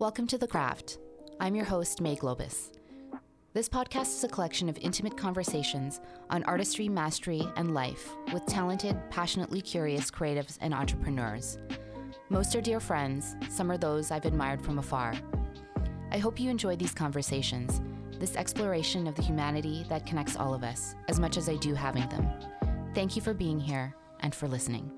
Welcome to The Craft. I'm your host, May Globus. This podcast is a collection of intimate conversations on artistry, mastery, and life with talented, passionately curious creatives and entrepreneurs. Most are dear friends, some are those I've admired from afar. I hope you enjoy these conversations, this exploration of the humanity that connects all of us, as much as I do having them. Thank you for being here and for listening.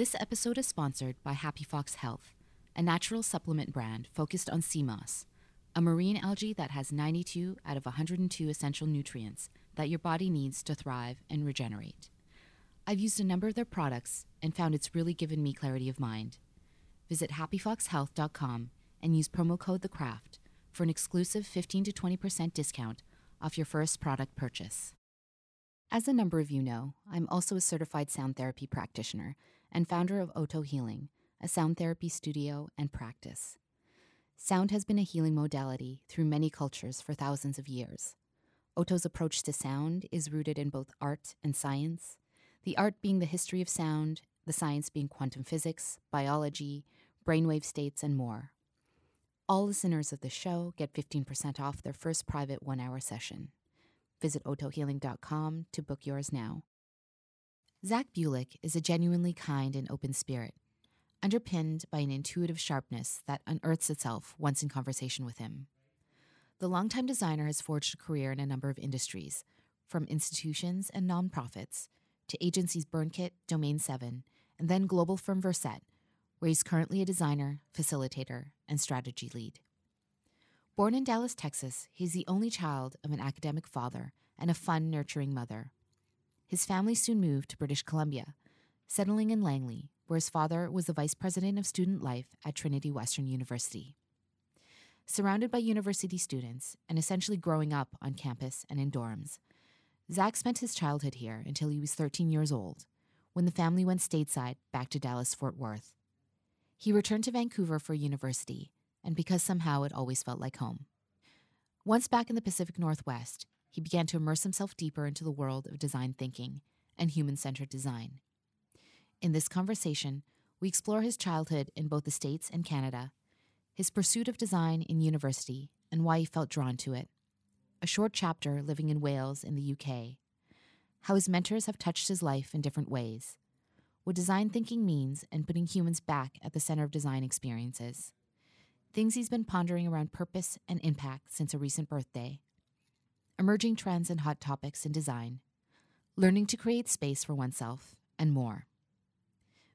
This episode is sponsored by Happy Fox Health, a natural supplement brand focused on sea moss, a marine algae that has 92 out of 102 essential nutrients that your body needs to thrive and regenerate. I've used a number of their products and found it's really given me clarity of mind. Visit happyfoxhealth.com and use promo code THECRAFT for an exclusive 15 to 20% discount off your first product purchase. As a number of you know, I'm also a certified sound therapy practitioner and founder of Oto Healing, a sound therapy studio and practice. Sound has been a healing modality through many cultures for thousands of years. Oto's approach to sound is rooted in both art and science, the art being the history of sound, the science being quantum physics, biology, brainwave states, and more. All listeners of the show get 15% off their first private one hour session. Visit otohealing.com to book yours now. Zach Bulick is a genuinely kind and open spirit, underpinned by an intuitive sharpness that unearths itself once in conversation with him. The longtime designer has forged a career in a number of industries, from institutions and nonprofits to agencies Burnkit, Domain 7, and then global firm Versett, where he's currently a designer, facilitator, and strategy lead. Born in Dallas, Texas, he's the only child of an academic father and a fun, nurturing mother. His family soon moved to British Columbia, settling in Langley, where his father was the vice president of student life at Trinity Western University. Surrounded by university students and essentially growing up on campus and in dorms, Zach spent his childhood here until he was 13 years old, when the family went stateside back to Dallas Fort Worth. He returned to Vancouver for university, and because somehow it always felt like home. Once back in the Pacific Northwest, he began to immerse himself deeper into the world of design thinking and human centered design. In this conversation, we explore his childhood in both the States and Canada, his pursuit of design in university, and why he felt drawn to it, a short chapter living in Wales in the UK, how his mentors have touched his life in different ways, what design thinking means, and putting humans back at the center of design experiences, things he's been pondering around purpose and impact since a recent birthday emerging trends and hot topics in design, learning to create space for oneself, and more.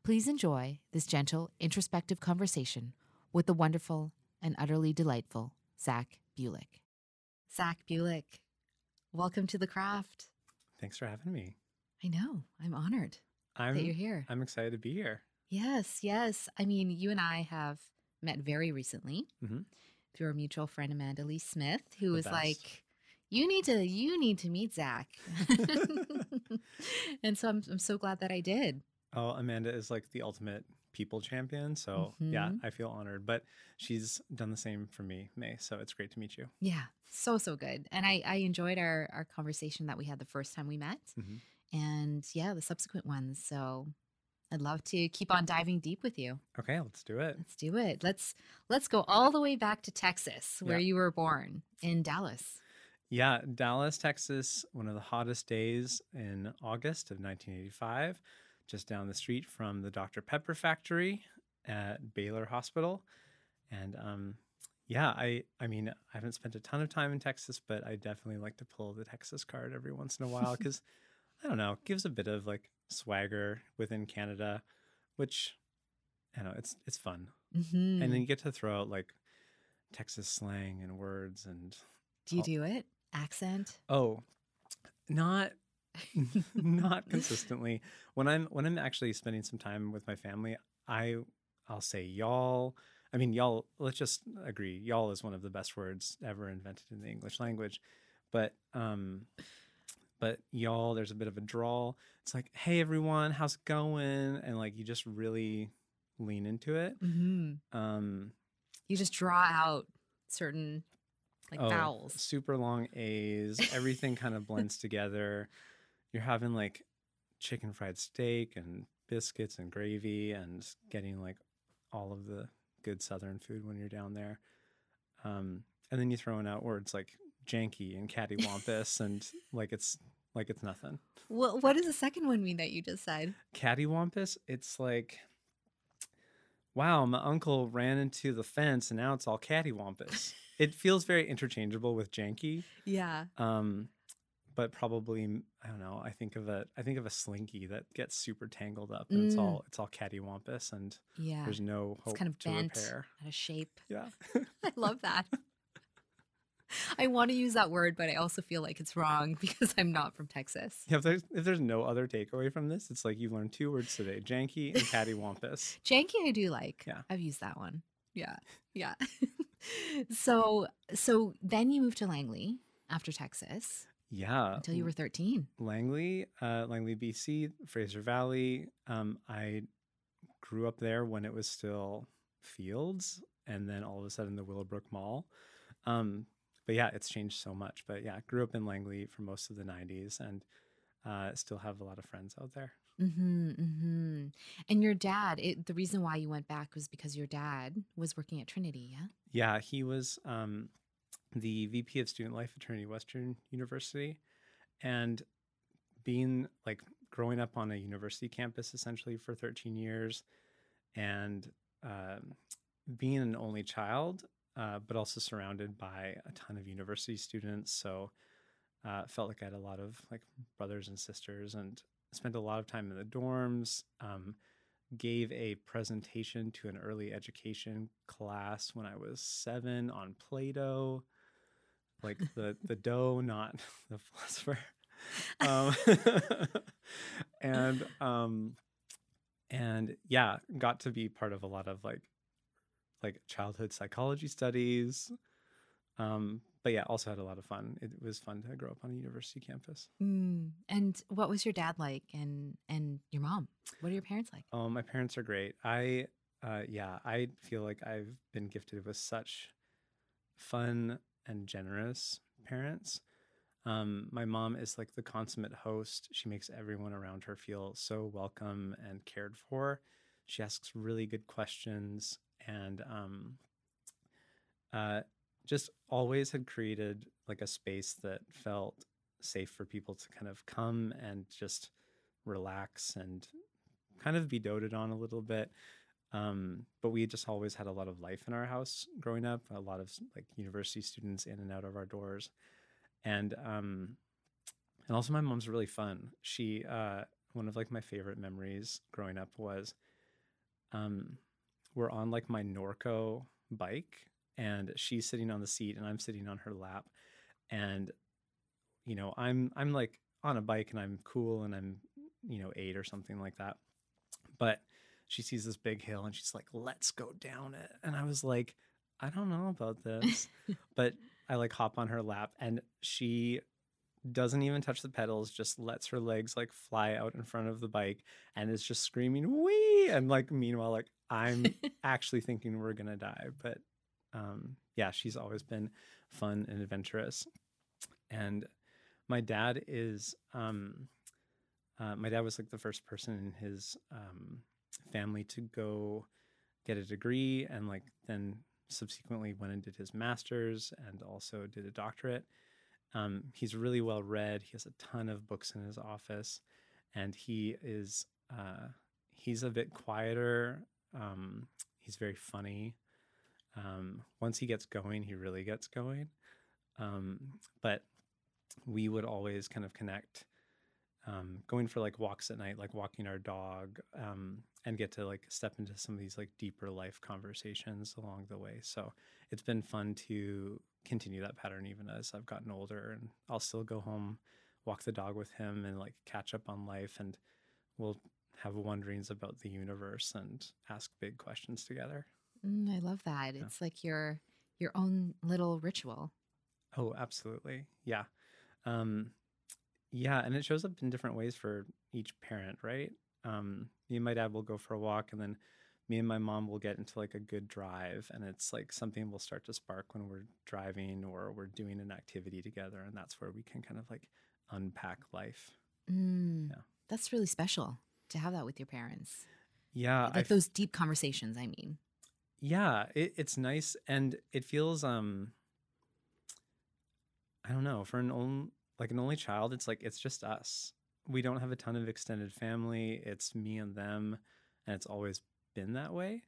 Please enjoy this gentle, introspective conversation with the wonderful and utterly delightful Zach Bulick. Zach Bulick, welcome to the craft. Thanks for having me. I know, I'm honored I'm, that you're here. I'm excited to be here. Yes, yes. I mean, you and I have met very recently Mhm. through our mutual friend Amanda Lee Smith, who The was best. like, "You need to, you need to meet Zach." and so I'm, I'm so glad that I did. Oh, Amanda is like the ultimate people champion. So, yeah, Mhm. I feel honored. But she's done the same for me, May. So it's great to meet you. Yeah, so so good. And I I enjoyed our our conversation that we had the first time we met, Mhm. and yeah, the subsequent ones. So I'd love to keep on diving deep with you. Okay, let's do it. Let's do it. Let's let's go all the way back to Texas, where Yeah. you were born in Dallas. Yeah, Dallas, Texas, one of the hottest days in August of 1985, just down the street from the Dr. Pepper factory at Baylor Hospital. And um, yeah, I I mean, I haven't spent a ton of time in Texas, but I definitely like to pull the Texas card every once in a while because I don't know, it gives a bit of like swagger within Canada, which I don't know, it's it's fun. Mhm. And then you get to throw out like Texas slang and words and do you all- do it? Accent? Oh, not not consistently. When I'm when I'm actually spending some time with my family, I I'll say y'all. I mean y'all. Let's just agree. Y'all is one of the best words ever invented in the English language. But um, but y'all, there's a bit of a drawl. It's like, hey everyone, how's it going? And like you just really lean into it. Mm-hmm. Um, You just draw out certain like Oh, vowels. super long A's. Everything kind of blends together. You're having like chicken fried steak and biscuits and gravy and getting like all of the good southern food when you're down there. Um, and then you throw in out words like janky and cattywampus and like it's like it's nothing. What what does the second one mean that you just said? Cattywampus, it's like wow, my uncle ran into the fence and now it's all cattywampus. It feels very interchangeable with janky. Yeah. Um, but probably I don't know. I think of a I think of a slinky that gets super tangled up and it's Mm. all it's all cattywampus and Yeah. there's no It's hope kind of to bent repair. out of shape. Yeah. I love that. I want to use that word, but I also feel like it's wrong because I'm not from Texas. Yeah, if there's if there's no other takeaway from this, it's like you've learned two words today: janky and cattywampus. Janky I do like. Yeah. I've used that one. Yeah. Yeah. so so then you moved to Langley after Texas Yeah, until you were 13. Langley, uh, Langley, BC, Fraser Valley. Um, I grew up there when it was still fields, and then all of a sudden the Willowbrook Mall. Um, but yeah, it's changed so much. But yeah, grew up in Langley for most of the '90s, and uh, still have a lot of friends out there. Mm-hmm, mm-hmm. And your dad, it, the reason why you went back was because your dad was working at Trinity, yeah? Yeah, he was um, the VP of Student Life at Trinity Western University, and being like growing up on a university campus essentially for 13 years, and um, being an only child, uh, but also surrounded by a ton of university students. So uh, felt like I had a lot of like brothers and sisters, and spent a lot of time in the dorms. Um, gave a presentation to an early education class when I was seven on Play-Doh, like the the dough, not the philosopher. Um, and um, and yeah, got to be part of a lot of like like childhood psychology studies. Um, but yeah, also had a lot of fun. It was fun to grow up on a university campus. Mm. And what was your dad like and and your mom? What are your parents like? Oh, my parents are great. I, uh, yeah, I feel like I've been gifted with such fun and generous parents. Um, my mom is like the consummate host. She makes everyone around her feel so welcome and cared for. She asks really good questions and um, uh, just always had created like a space that felt safe for people to kind of come and just relax and kind of be doted on a little bit. Um, but we just always had a lot of life in our house growing up, a lot of like university students in and out of our doors. And um, and also my mom's really fun. She uh, one of like my favorite memories growing up was um, we're on like my Norco bike and she's sitting on the seat and I'm sitting on her lap. And you know I'm I'm like on a bike and I'm cool and I'm you know 8 or something like that. But she sees this big hill and she's like let's go down it. And I was like I don't know about this. But I like hop on her lap and she doesn't even touch the pedals just lets her legs like fly out in front of the bike and is just screaming wee! And like meanwhile like I'm actually thinking we're gonna die but um yeah she's always been fun and adventurous. And my dad is um uh, my dad was like the first person in his um family to go get a degree and like then subsequently went and did his master's and also did a doctorate. Um, he's really well read. He has a ton of books in his office. And he is uh, he's a bit quieter. Um, he's very funny um, once he gets going he really gets going. Um, but we would always kind of connect um, going for like walks at night like walking our dog um, and get to like step into some of these like deeper life conversations along the way. So it's been fun to continue that pattern even as i've gotten older and i'll still go home walk the dog with him and like catch up on life and we'll have wonderings about the universe and ask big questions together Mm, I love that. Yeah. It's like your your own little ritual. Oh, absolutely. Yeah. Um, yeah. And it shows up in different ways for each parent, right? Um, me and my dad will go for a walk and then me and my mom will get into like a good drive and it's like something will start to spark when we're driving or we're doing an activity together. And that's where we can kind of like unpack life. Mm. Yeah. That's really special to have that with your parents. Yeah, I Like those deep conversations, I mean. Yeah it, it's nice and it feels um i don't know for an only like an only child it's like it's just us. We don't have a ton of extended family it's me and them and it's always been that way.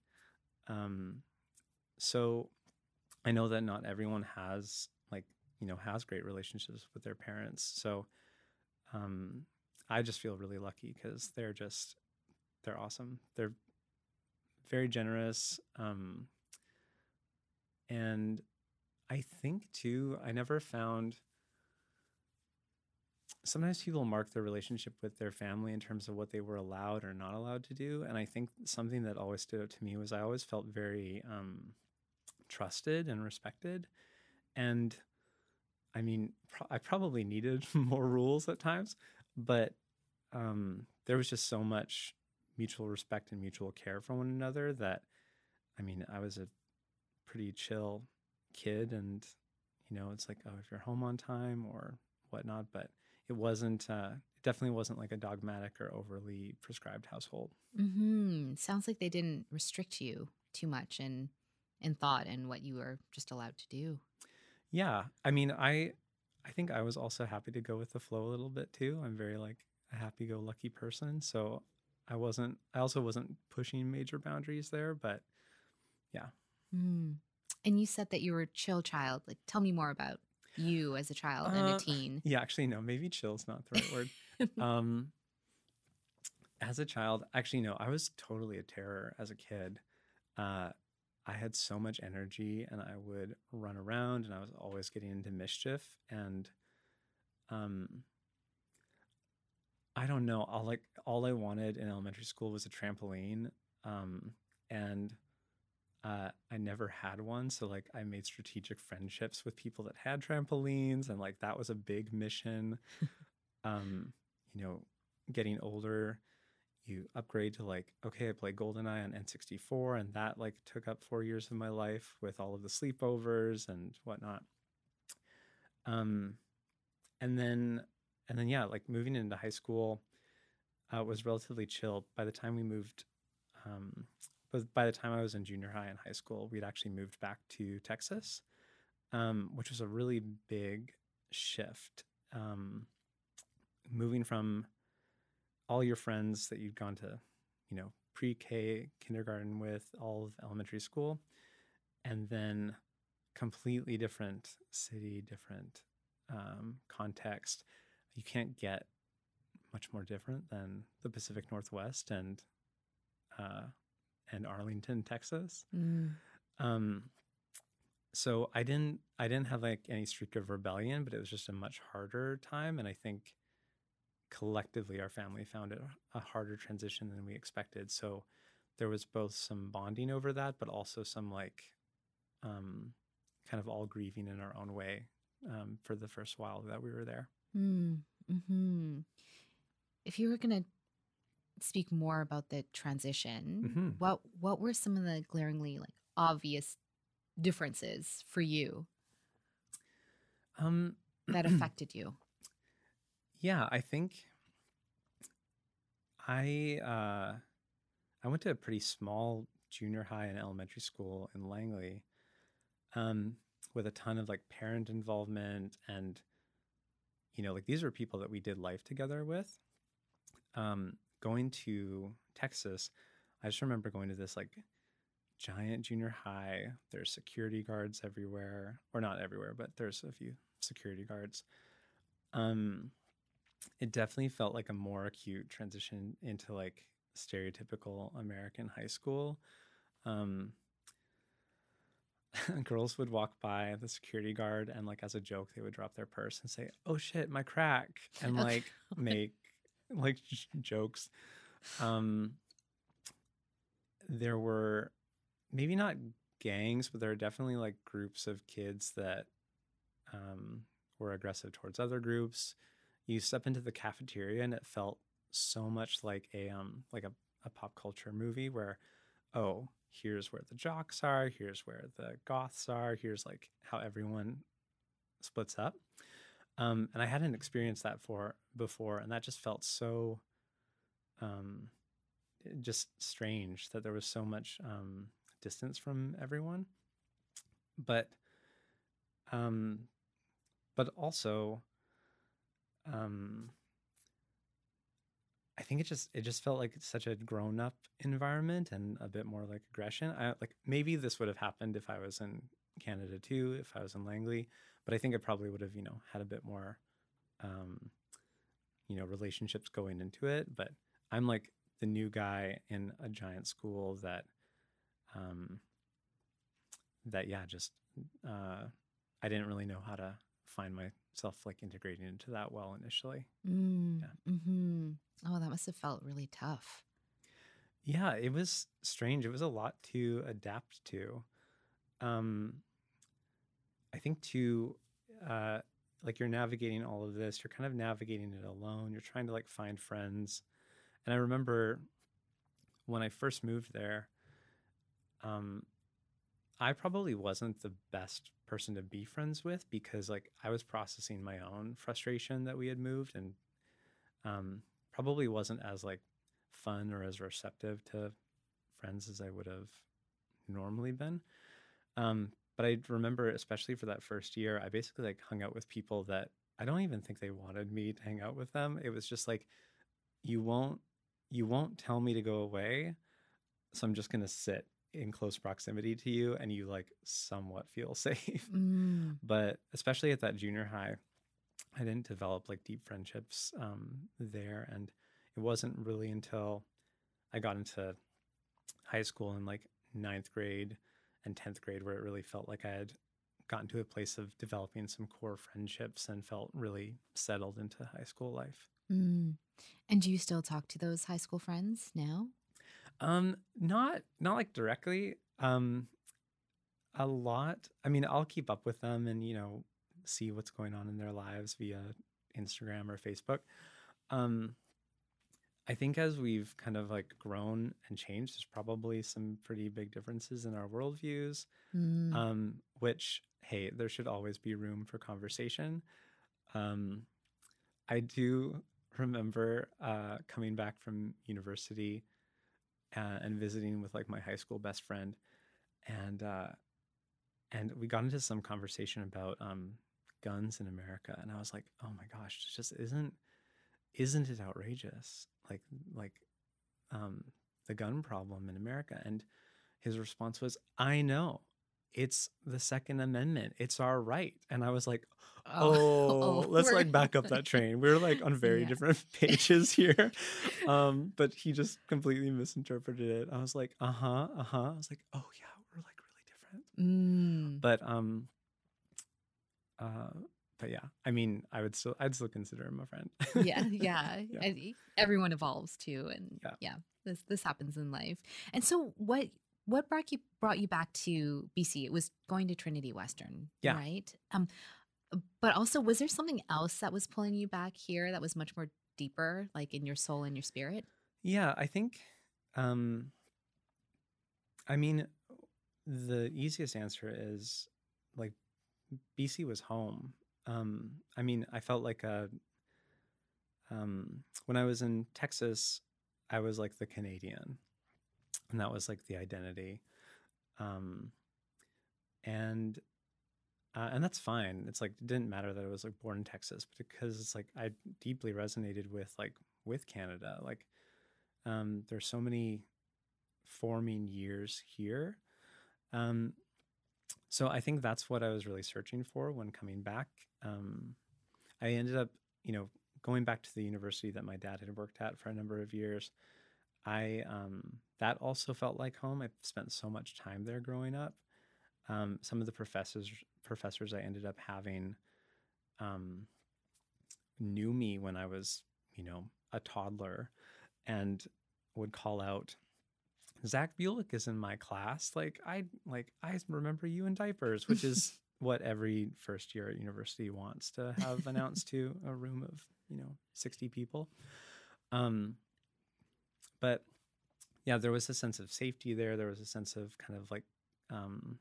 Um so i know that not everyone has like you know has great relationships with their parents so um i just feel really lucky because they're just they're awesome. They're very generous um and i think too i never found sometimes people mark their relationship with their family in terms of what they were allowed or not allowed to do and i think something that always stood out to me was i always felt very um trusted and respected and i mean pro- i probably needed more rules at times but um there was just so much mutual respect and mutual care for one another that I mean, I was a pretty chill kid and you know, it's like, oh, if you're home on time or whatnot, but it wasn't uh it definitely wasn't like a dogmatic or overly prescribed household. hmm Sounds like they didn't restrict you too much in in thought and what you were just allowed to do. Yeah. I mean, I I think I was also happy to go with the flow a little bit too. I'm very like a happy go lucky person. So I wasn't I also wasn't pushing major boundaries there, but Mm. And you said that you were a chill child. Like, tell me more about you as a child and Uh, a teen. Yeah, actually, no, maybe chill's not the right word. um, as a child, actually, no, I was totally a terror as a kid. Uh, I had so much energy and I would run around and I was always getting into mischief. And um, I don't know, all like all I wanted in elementary school was a trampoline. Um, and uh, I never had one. So like I made strategic friendships with people that had trampolines and like that was a big mission. um, you know, getting older, you upgrade to like, okay, I play GoldenEye on N64 and that like took up four years of my life with all of the sleepovers and whatnot. Um, and then, and then, yeah, like moving into high school uh, was relatively chill. By the time we moved, um, but by the time I was in junior high and high school, we'd actually moved back to Texas, um, which was a really big shift. Um, moving from all your friends that you'd gone to, you know, pre K, kindergarten with, all of elementary school, and then completely different city, different um, context. You can't get much more different than the Pacific Northwest and uh, and Arlington, Texas. Mm. Um, so I didn't I didn't have like any streak of rebellion, but it was just a much harder time, and I think collectively our family found it a harder transition than we expected. So there was both some bonding over that, but also some like um, kind of all grieving in our own way um, for the first while that we were there. Mm. hmm If you were going to speak more about the transition, Mhm. what what were some of the glaringly like obvious differences for you Um, that affected you? Yeah, I think I uh, I went to a pretty small junior high and elementary school in Langley, um, with a ton of like parent involvement and you know like these were people that we did life together with. Um, going to Texas, I just remember going to this like giant junior high. There's security guards everywhere, or not everywhere, but there's a few security guards. Um, it definitely felt like a more acute transition into like stereotypical American high school. Um, girls would walk by the security guard and like as a joke they would drop their purse and say, "Oh shit, my crack," and like make like j- jokes. Um, there were maybe not gangs, but there are definitely like groups of kids that um, were aggressive towards other groups. You step into the cafeteria and it felt so much like a um like a, a pop culture movie where oh here's where the jocks are here's where the goths are here's like how everyone splits up um and i hadn't experienced that for before and that just felt so um, just strange that there was so much um, distance from everyone. But um, but also um, I think it just it just felt like such a grown up environment and a bit more like aggression. I like maybe this would have happened if I was in Canada too, if I was in Langley, but I think it probably would have you know had a bit more, um, you know, relationships going into it. But I'm like the new guy in a giant school that, um, that yeah, just uh, I didn't really know how to find myself like integrating into that well initially. Mm, hmm Oh, that must have felt really tough. Yeah, it was strange. It was a lot to adapt to. Um, I think to uh, like you're navigating all of this, you're kind of navigating it alone. You're trying to like find friends. And I remember when I first moved there, um, I probably wasn't the best person to be friends with because like I was processing my own frustration that we had moved and um, probably wasn't as like fun or as receptive to friends as I would have normally been. Um, but I remember, especially for that first year, I basically like hung out with people that I don't even think they wanted me to hang out with them. It was just like, you won't, you won't tell me to go away, so I'm just gonna sit in close proximity to you, and you like somewhat feel safe. Mm. But especially at that junior high, I didn't develop like deep friendships um, there, and it wasn't really until I got into high school in like ninth grade and tenth grade where it really felt like I had gotten to a place of developing some core friendships and felt really settled into high school life. Mm. And do you still talk to those high school friends now? Um, not not like directly. Um, a lot. I mean, I'll keep up with them and you know see what's going on in their lives via Instagram or Facebook. Um, I think as we've kind of like grown and changed, there's probably some pretty big differences in our worldviews. Mm. Um, which hey, there should always be room for conversation. Um, I do remember uh, coming back from university uh, and visiting with like my high school best friend, and uh, and we got into some conversation about um, guns in America, and I was like, oh my gosh, it just isn't isn't it outrageous? Like like um, the gun problem in America, and his response was, I know. It's the Second Amendment. It's our right. And I was like, oh, let's like back up that train. We're like on very Yeah. different pages here. Um, but he just completely misinterpreted it. I was like, uh huh, uh huh. I was like, oh yeah, we're like really different. Mm. But um, uh, but yeah, I mean, I would still, I'd still consider him a friend. yeah, yeah. Yeah. Everyone evolves too, and Yeah. yeah. this this happens in life. And so, what what brought you brought you back to BC? It was going to Trinity Western, Yeah. right? Um, but also, was there something else that was pulling you back here that was much more deeper, like in your soul and your spirit? Yeah, I think um I mean the easiest answer is like BC was home. Um I mean, I felt like a um when I was in Texas, I was like the Canadian. And that was like the identity. Um and uh, and that's fine. It's like it didn't matter that I was like born in Texas because it's like I deeply resonated with like with Canada. Like um, there's so many forming years here. Um, so I think that's what I was really searching for when coming back. Um, I ended up, you know, going back to the university that my dad had worked at for a number of years. I um, that also felt like home. I spent so much time there growing up. Um, some of the professors professors I ended up having um, knew me when I was, you know, a toddler, and would call out, "Zach Bulick is in my class." Like I like I remember you in diapers, which is what every first year at university wants to have announced to a room of you know sixty people. Um, but yeah, there was a sense of safety there. There was a sense of kind of like um,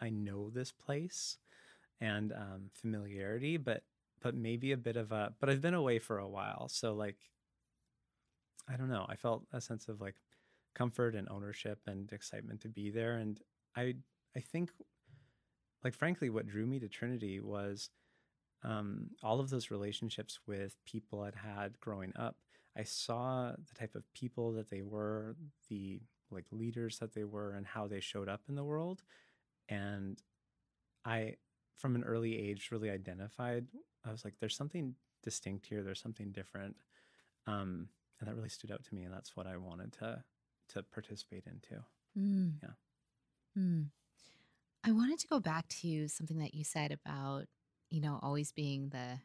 I know this place and um, familiarity, but but maybe a bit of a. But I've been away for a while, so like I don't know. I felt a sense of like comfort and ownership and excitement to be there. And I I think like frankly, what drew me to Trinity was um, all of those relationships with people I'd had growing up. I saw the type of people that they were, the like leaders that they were, and how they showed up in the world. And I, from an early age, really identified. I was like, "There's something distinct here. There's something different," um, and that really stood out to me. And that's what I wanted to to participate into. Mm. Yeah. Mm. I wanted to go back to something that you said about, you know, always being the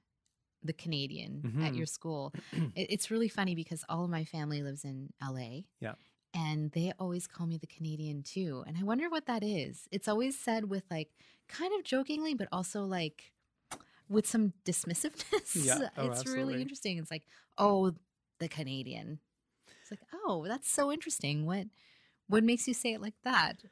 the Canadian at Mhm. your school. It, it's really funny because all of my family lives in LA. Yeah. And they always call me the Canadian too. And I wonder what that is. It's always said with like kind of jokingly, but also like with some dismissiveness. Yeah. Oh, it's really interesting. It's like, oh, the Canadian. It's like, oh, that's so interesting. What what makes you say it like that?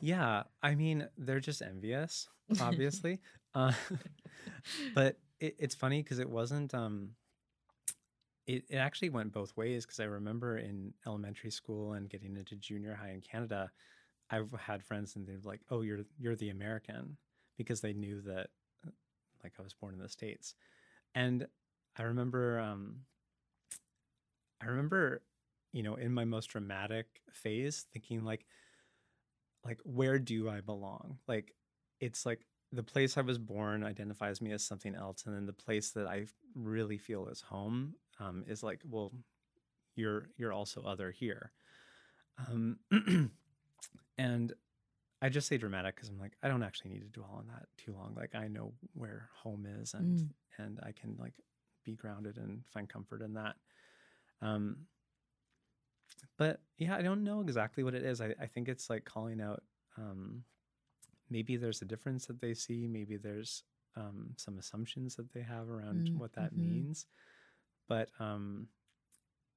Yeah, I mean, they're just envious, obviously. uh, but it, it's funny because it wasn't. Um, it, it actually went both ways because I remember in elementary school and getting into junior high in Canada, I've had friends and they're like, "Oh, you're you're the American," because they knew that, uh, like, I was born in the states, and I remember. Um, I remember, you know, in my most dramatic phase, thinking like, like where do I belong? Like it's like the place I was born identifies me as something else, and then the place that I really feel is home um, is like, well, you're you're also other here, um, and I just say dramatic because I'm like I don't actually need to dwell on that too long. Like I know where home is, and Mm. and I can like be grounded and find comfort in that. Um, but yeah, I don't know exactly what it is. I, I think it's like calling out. Um, maybe there's a difference that they see. Maybe there's um, some assumptions that they have around Mm, what that mhm. means. But um,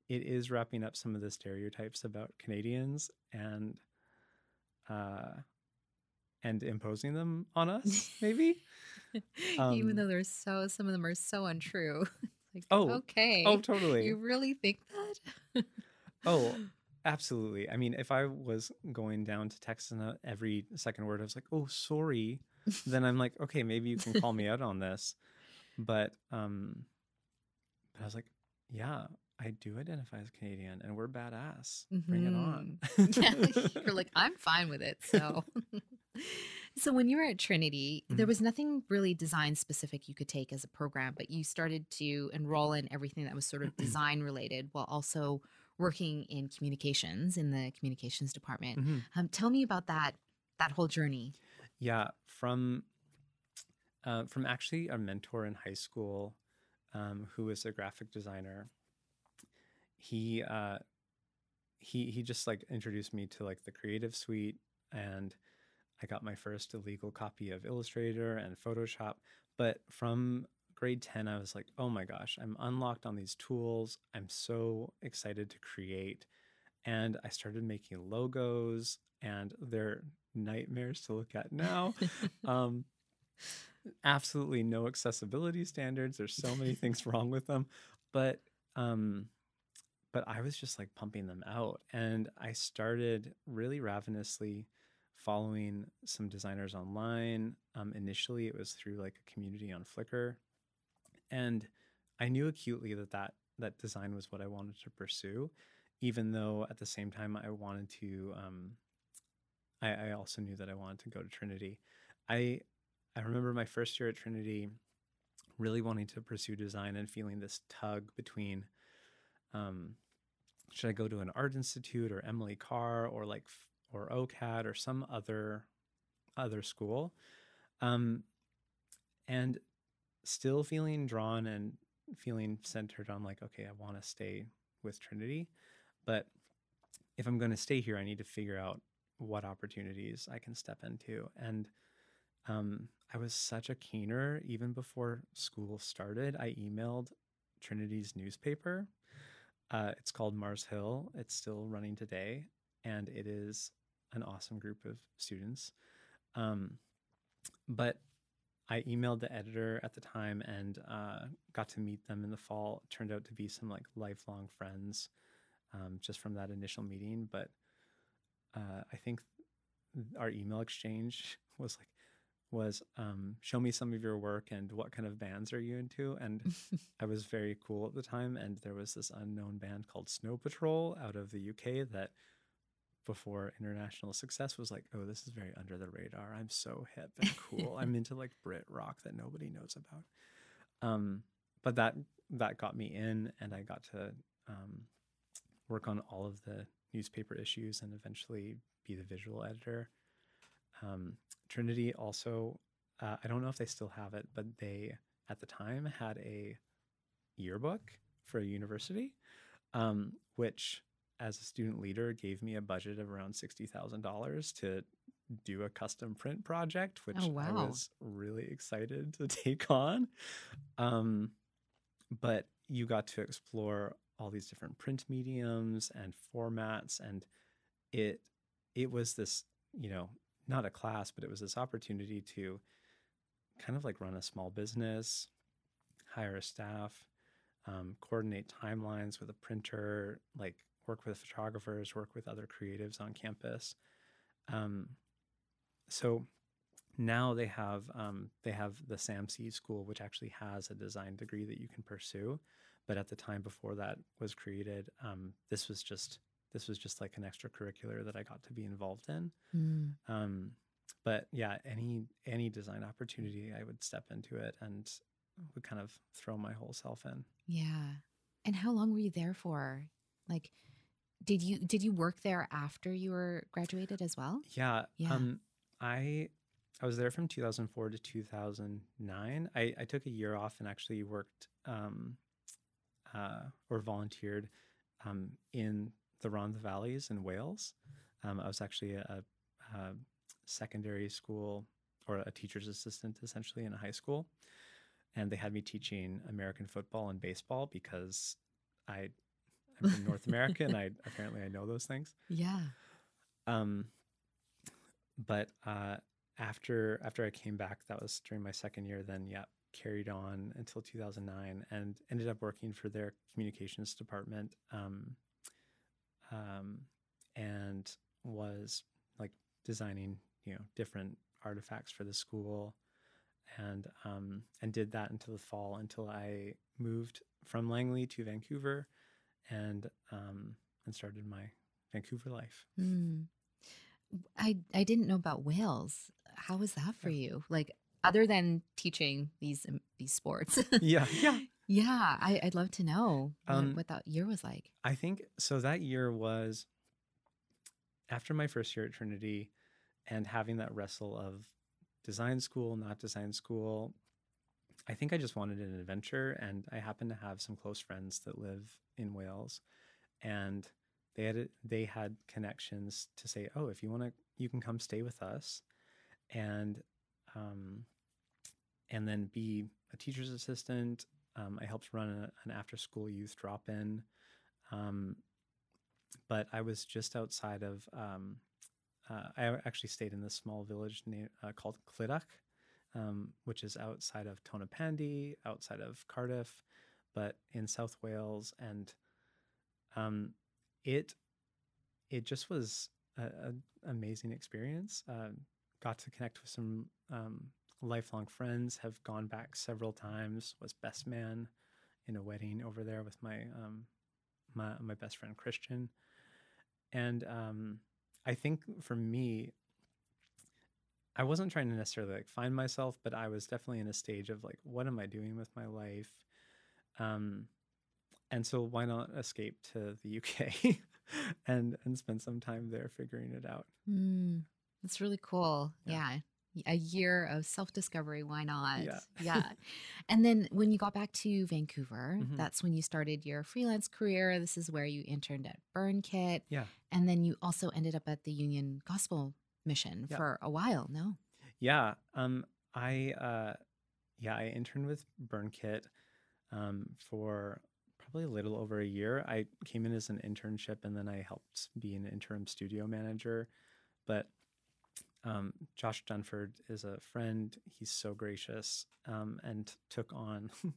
it is wrapping up some of the stereotypes about Canadians and uh, and imposing them on us. Maybe. Even Um, though they're so some of them are so untrue. like, Oh, okay. oh, totally. You really think that? Oh, absolutely. I mean, if I was going down to Texas and uh, every second word I was like, "Oh, sorry," then I'm like, "Okay, maybe you can call me out on this." But um, but I was like, "Yeah, I do identify as Canadian, and we're badass. Bring it on." Mhm. You're like, I'm fine with it. So, so when you were at Trinity, there Mhm. was nothing really design specific you could take as a program, but you started to enroll in everything that was sort of design related, while also working in communications in the communications department. Mhm. Um, tell me about that that whole journey. Yeah, from uh, from actually a mentor in high school, um, who was a graphic designer. He uh, he he just like introduced me to like the Creative Suite, and I got my first illegal copy of Illustrator and Photoshop. But from grade 10, I was like, oh my gosh, I'm unlocked on these tools. I'm so excited to create. And I started making logos, and they're nightmares to look at now. um, absolutely no accessibility standards. There's so many things wrong with them, but um, but I was just like pumping them out, and I started really ravenously following some designers online. Um, initially, it was through like a community on Flickr, and I knew acutely that that that design was what I wanted to pursue, even though at the same time I wanted to. Um, I, I also knew that I wanted to go to Trinity. I I remember my first year at Trinity, really wanting to pursue design and feeling this tug between, um, should I go to an art institute or Emily Carr or like or OCAD or some other other school, um, and still feeling drawn and feeling centered on like okay, I want to stay with Trinity, but if I'm going to stay here, I need to figure out what opportunities I can step into and um, I was such a keener even before school started. I emailed Trinity's newspaper. Uh, it's called Mars Hill. It's still running today, and it is an awesome group of students. Um, but I emailed the editor at the time and uh, got to meet them in the fall. It turned out to be some like lifelong friends um, just from that initial meeting. But uh, I think our email exchange was like, was um, show me some of your work and what kind of bands are you into? And I was very cool at the time. And there was this unknown band called Snow Patrol out of the UK that before international success was like, oh, this is very under the radar. I'm so hip and cool. I'm into like Brit rock that nobody knows about. Um, but that that got me in, and I got to um, work on all of the newspaper issues and eventually be the visual editor. Um, Trinity also, uh, I don't know if they still have it, but they at the time had a yearbook for a university, um, which as a student leader gave me a budget of around $60,000 to do a custom print project, which Oh, I was really excited to take on. Um, but you got to explore all these different print mediums and formats and it it was this you know not a class but it was this opportunity to kind of like run a small business hire a staff um, coordinate timelines with a printer like work with photographers work with other creatives on campus um, so now they have um, they have the SAMC school, which actually has a design degree that you can pursue. But at the time before that was created, um, this was just this was just like an extracurricular that I got to be involved in. Mm. Um, but yeah, any any design opportunity, I would step into it and would kind of throw my whole self in. Yeah. And how long were you there for? Like, did you did you work there after you were graduated as well? Yeah. Yeah. Um, I I was there from 2004 to 2009. I, I took a year off and actually worked um, uh, or volunteered um, in the Rhondda Valleys in Wales. Um, I was actually a, a secondary school or a teacher's assistant essentially in a high school. And they had me teaching American football and baseball because I, I'm from North America and I apparently I know those things. Yeah. Um, but uh, after after I came back, that was during my second year. Then yeah, carried on until 2009, and ended up working for their communications department, um, um, and was like designing you know different artifacts for the school, and um, and did that until the fall until I moved from Langley to Vancouver, and um, and started my Vancouver life. Mm. I I didn't know about Wales. How was that for Yeah. you? Like other than teaching these um, these sports. yeah, yeah. yeah, I, I'd love to know Um, what that year was like. I think so. That year was after my first year at Trinity and having that wrestle of design school, not design school. I think I just wanted an adventure. And I happen to have some close friends that live in Wales. And they had they had connections to say, oh, if you want to, you can come stay with us, and um, and then be a teacher's assistant. Um, I helped run a, an after school youth drop in, um, but I was just outside of. Um, uh, I actually stayed in this small village named uh, called Clydach, um, which is outside of Tonypandy, outside of Cardiff, but in South Wales, and um, it it just was an amazing experience. Uh, got to connect with some um, lifelong friends. Have gone back several times. Was best man in a wedding over there with my um, my my best friend Christian, and um, I think for me. I wasn't trying to necessarily like find myself, but I was definitely in a stage of like, what am I doing with my life? Um, and so why not escape to the UK and and spend some time there figuring it out? Mm, that's really cool. Yeah. Yeah. A year of self discovery. Why not? Yeah. Yeah. and then when you got back to Vancouver, Mhm. that's when you started your freelance career. This is where you interned at Burnkit. Yeah. And then you also ended up at the Union Gospel Mission Yeah. for a while. No. Yeah. Um, I uh, yeah, I interned with BurnKit um, for probably a little over a year. I came in as an internship and then I helped be an interim studio manager. But um, Josh Dunford is a friend. He's so gracious um, and took on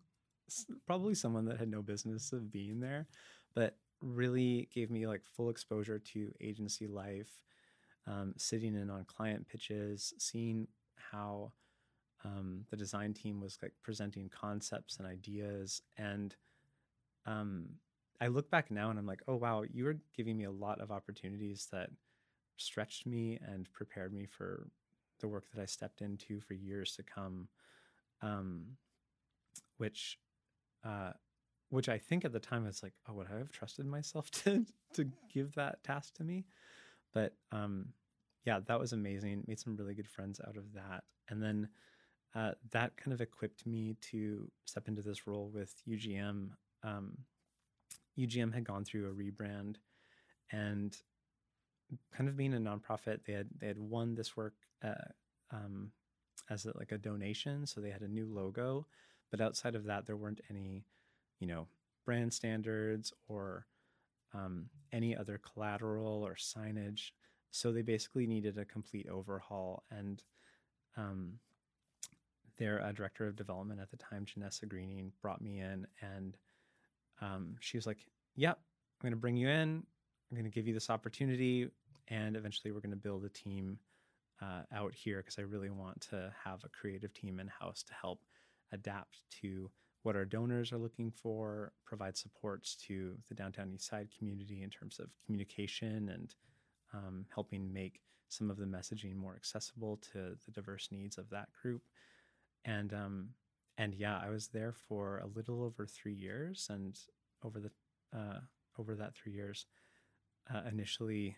probably someone that had no business of being there, but really gave me like full exposure to agency life, um, sitting in on client pitches, seeing how um, the design team was like presenting concepts and ideas. And um, I look back now and I'm like, oh, wow, you were giving me a lot of opportunities that stretched me and prepared me for the work that I stepped into for years to come. Um, which uh, which I think at the time was like, oh, would I have trusted myself to to give that task to me? But um, yeah, that was amazing. Made some really good friends out of that, and then uh, that kind of equipped me to step into this role with UGM. Um, UGM had gone through a rebrand, and kind of being a nonprofit, they had they had won this work uh, um, as a, like a donation, so they had a new logo but outside of that, there weren't any, you know, brand standards or um, any other collateral or signage. So they basically needed a complete overhaul. And um, their uh, director of development at the time, Janessa Greening, brought me in and um, she was like, Yep, I'm going to bring you in. I'm going to give you this opportunity. And eventually we're going to build a team uh, out here because I really want to have a creative team in house to help adapt to what our donors are looking for, provide supports to the downtown east side community in terms of communication and um, helping make some of the messaging more accessible to the diverse needs of that group. And um, and yeah, I was there for a little over three years, and over the uh, over that three years, uh, initially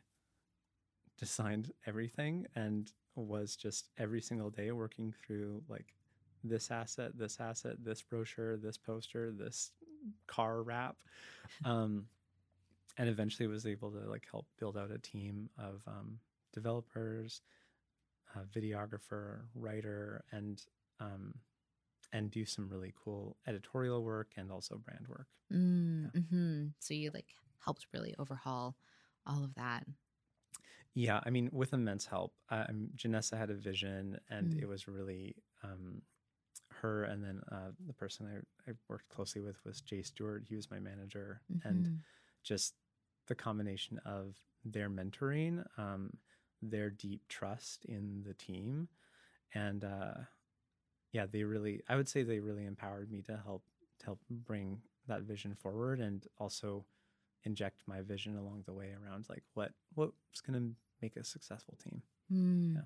designed everything and was just every single day working through like this asset, this asset, this brochure, this poster, this car wrap. Um, and eventually was able to like help build out a team of um, developers, videographer, writer, and um, and do some really cool editorial work and also brand work. Mm, yeah. mm-hmm. So you like helped really overhaul all of that. Yeah, I mean, with immense help. Um, Janessa had a vision, and mm. it was really um, her and then uh, the person I, I, worked closely with was Jay Stewart. He was my manager, mm-hmm. and just the combination of their mentoring, um, their deep trust in the team, and uh, yeah, they really, I would say they really empowered me to help to help bring that vision forward, and also inject my vision along the way around like what what's going to make a successful team. Mm. Yeah.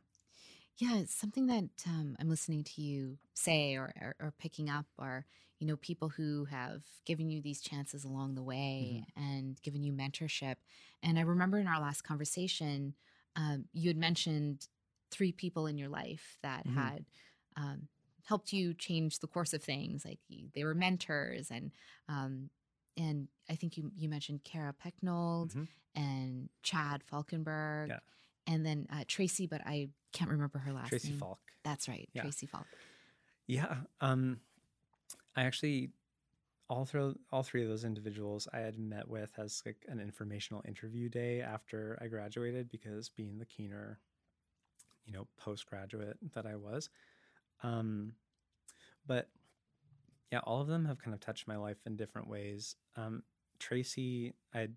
Yeah, it's something that um, I'm listening to you say or, or, or picking up are, you know, people who have given you these chances along the way mm-hmm. and given you mentorship. And I remember in our last conversation, um, you had mentioned three people in your life that mm-hmm. had um, helped you change the course of things. Like you, they were mentors, and um, and I think you you mentioned Kara Pecknold mm-hmm. and Chad Falkenberg. Yeah and then uh, Tracy, but I can't remember her last Tracy name. Falk. That's right, yeah. Tracy Falk. Yeah, um, I actually all through all three of those individuals I had met with as like an informational interview day after I graduated because being the keener, you know, postgraduate that I was, um, but yeah, all of them have kind of touched my life in different ways. Um, Tracy, I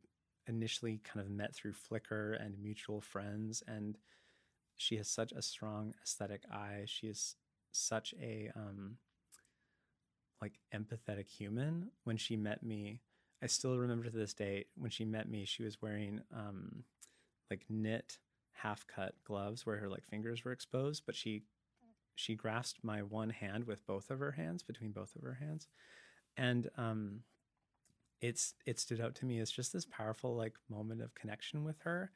initially kind of met through Flickr and mutual friends, and she has such a strong aesthetic eye. She is such a um, like empathetic human. When she met me, I still remember to this day when she met me, she was wearing um, like knit half cut gloves where her like fingers were exposed, but she she grasped my one hand with both of her hands between both of her hands, and um, it's it stood out to me as just this powerful like moment of connection with her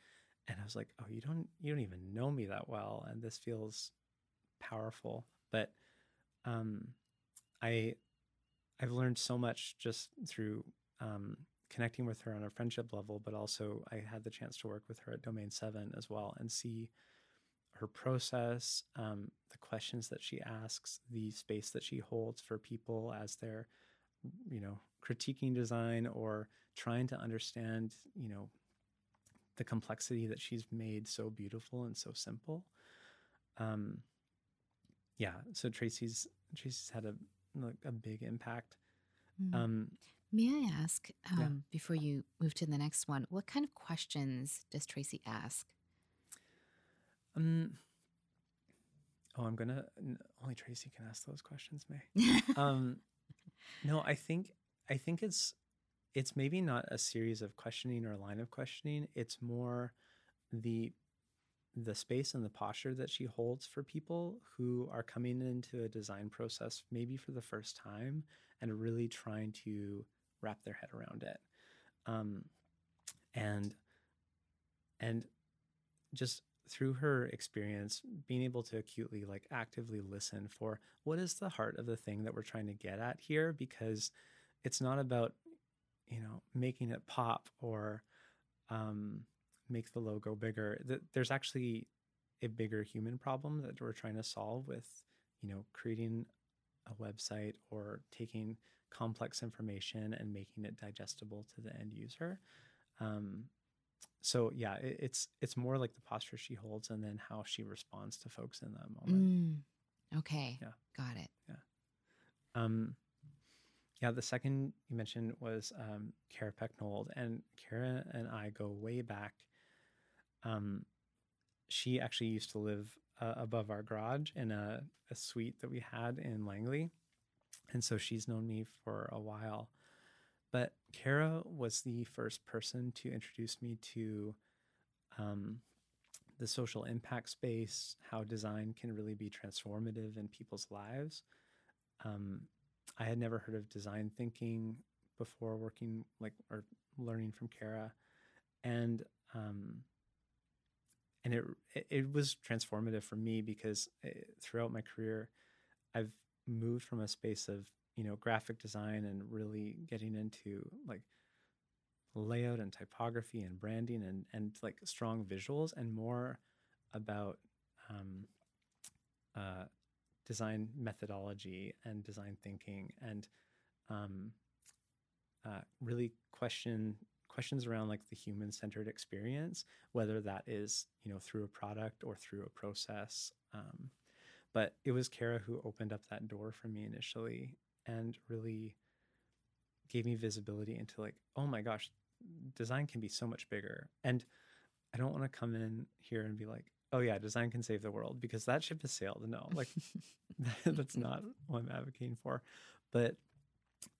and i was like oh you don't you don't even know me that well and this feels powerful. But um i i've learned so much just through um connecting with her on a friendship level but also i had the chance to work with her at Domain7 as well and see her process um, the questions that she asks the space that she holds for people as they're you know critiquing design or trying to understand you know the complexity that she's made so beautiful and so simple um, yeah, so Tracy's Tracy's had a like a big impact. Mm. Um, May I ask, um, Yeah. before you move to the next one, what kind of questions does Tracy ask? um, oh, I'm gonna only Tracy can ask those questions, May. um no i think i think it's it's maybe not a series of questioning or a line of questioning it's more the the space and the posture that she holds for people who are coming into a design process maybe for the first time and really trying to wrap their head around it. Um and and just through her experience being able to acutely like actively listen for what is the heart of the thing that we're trying to get at here because it's not about you know making it pop or um, make the logo bigger Th- there's actually a bigger human problem that we're trying to solve with you know creating a website or taking complex information and making it digestible to the end user um, so yeah it, it's it's more like the posture she holds and then how she responds to folks in that moment Mm, okay. Yeah. Got it. Yeah. Um, yeah, the second you mentioned was um, Kara Pecknold, and Kara and I go way back. Um, she actually used to live uh, above our garage in a, a suite that we had in Langley, and so she's known me for a while. But Kara was the first person to introduce me to um, the social impact space, how design can really be transformative in people's lives. Um, I had never heard of design thinking before working like or learning from Kara, and um, and it it- it was transformative for me because eh, throughout my career, I've moved from a space of you know graphic design and really getting into like layout and typography and branding and and like strong visuals and more about um, uh, design methodology and design thinking and um, uh, really question questions around like the human centered experience whether that is you know through a product or through a process um, but it was kara who opened up that door for me initially and really gave me visibility into like oh my gosh design can be so much bigger. And i don't want to come in here and be like oh yeah design can save the world because that ship has sailed no like that's not what i'm advocating for but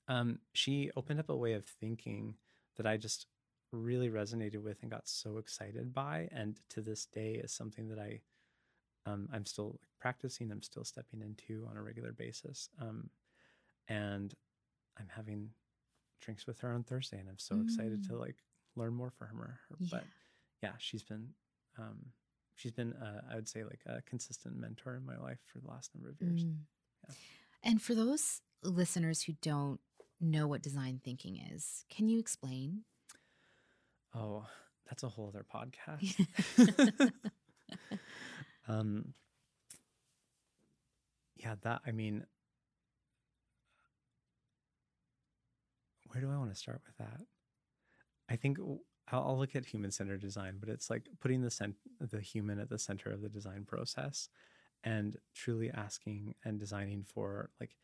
um, she opened up a way of thinking that i just really resonated with and got so excited by and to this day is something that i um, i'm still practicing i'm still stepping into on a regular basis um, and i'm having drinks with her on thursday and i'm so excited to Mm. like learn more from her Yeah. but yeah she's been um, she's been uh, i would say like a consistent mentor in my life for the last number of years Mm. Yeah. And for those listeners who don't know what design thinking is, can you explain? oh that's a whole other podcast um yeah that i mean where do i want to start with that i think i'll, I'll look at human-centered design but it's like putting the cent- the human at the center of the design process and truly asking and designing for like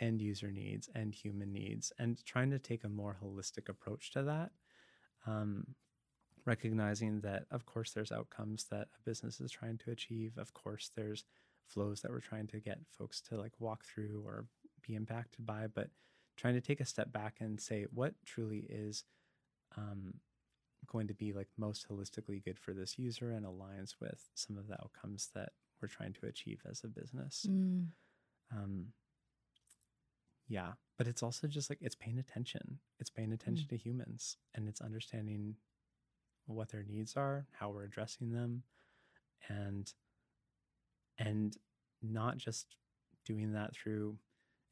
end user needs and human needs and trying to take a more holistic approach to that um, recognizing that of course there's outcomes that a business is trying to achieve. Of course there's flows that we're trying to get folks to like walk through or be impacted by but trying to take a step back and say what truly is um, going to be like most holistically good for this user and aligns with some of the outcomes that we're trying to achieve as a business Mm. um yeah but it's also just like it's paying attention it's paying attention to humans and it's understanding what their needs are how we're addressing them and and not just doing that through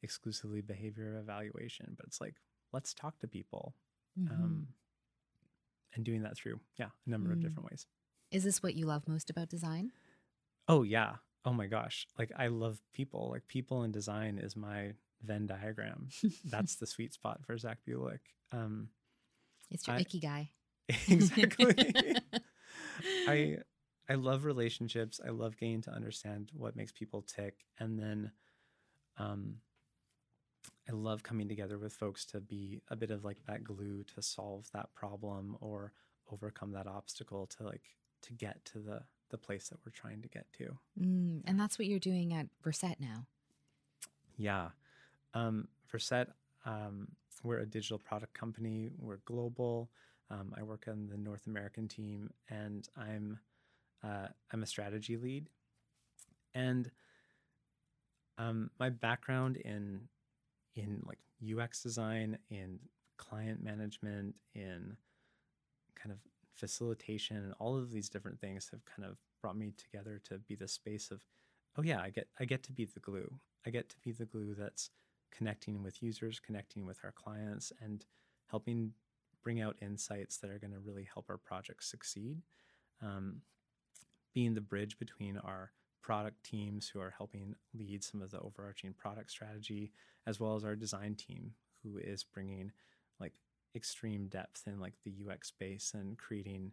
exclusively behavior evaluation but it's like let's talk to people Mhm. um and doing that through yeah a number of Mm. different ways is this what you love most about design? Oh yeah. Oh my gosh. Like I love people. Like people and design is my Venn diagram. That's the sweet spot for Zach Bulick. Um it's your I- ikigai. exactly. I I love relationships. I love getting to understand what makes people tick. And then um, I love coming together with folks to be a bit of like that glue to solve that problem or overcome that obstacle to like to get to the the place that we're trying to get to. Mm, and that's what you're doing at Versett now. Yeah. Um, Versett, um, we're a digital product company. We're global. Um, I work on the North American team, and I'm uh, I'm a strategy lead. And um, my background in in like UX design, in client management, in kind of facilitation, and all of these different things have kind of brought me together to be the space of, oh yeah, I get I get to be the glue. I get to be the glue that's connecting with users, connecting with our clients, and helping bring out insights that are going to really help our projects succeed. Um, being the bridge between our product teams who are helping lead some of the overarching product strategy, as well as our design team who is bringing like extreme depth in like the UX space and creating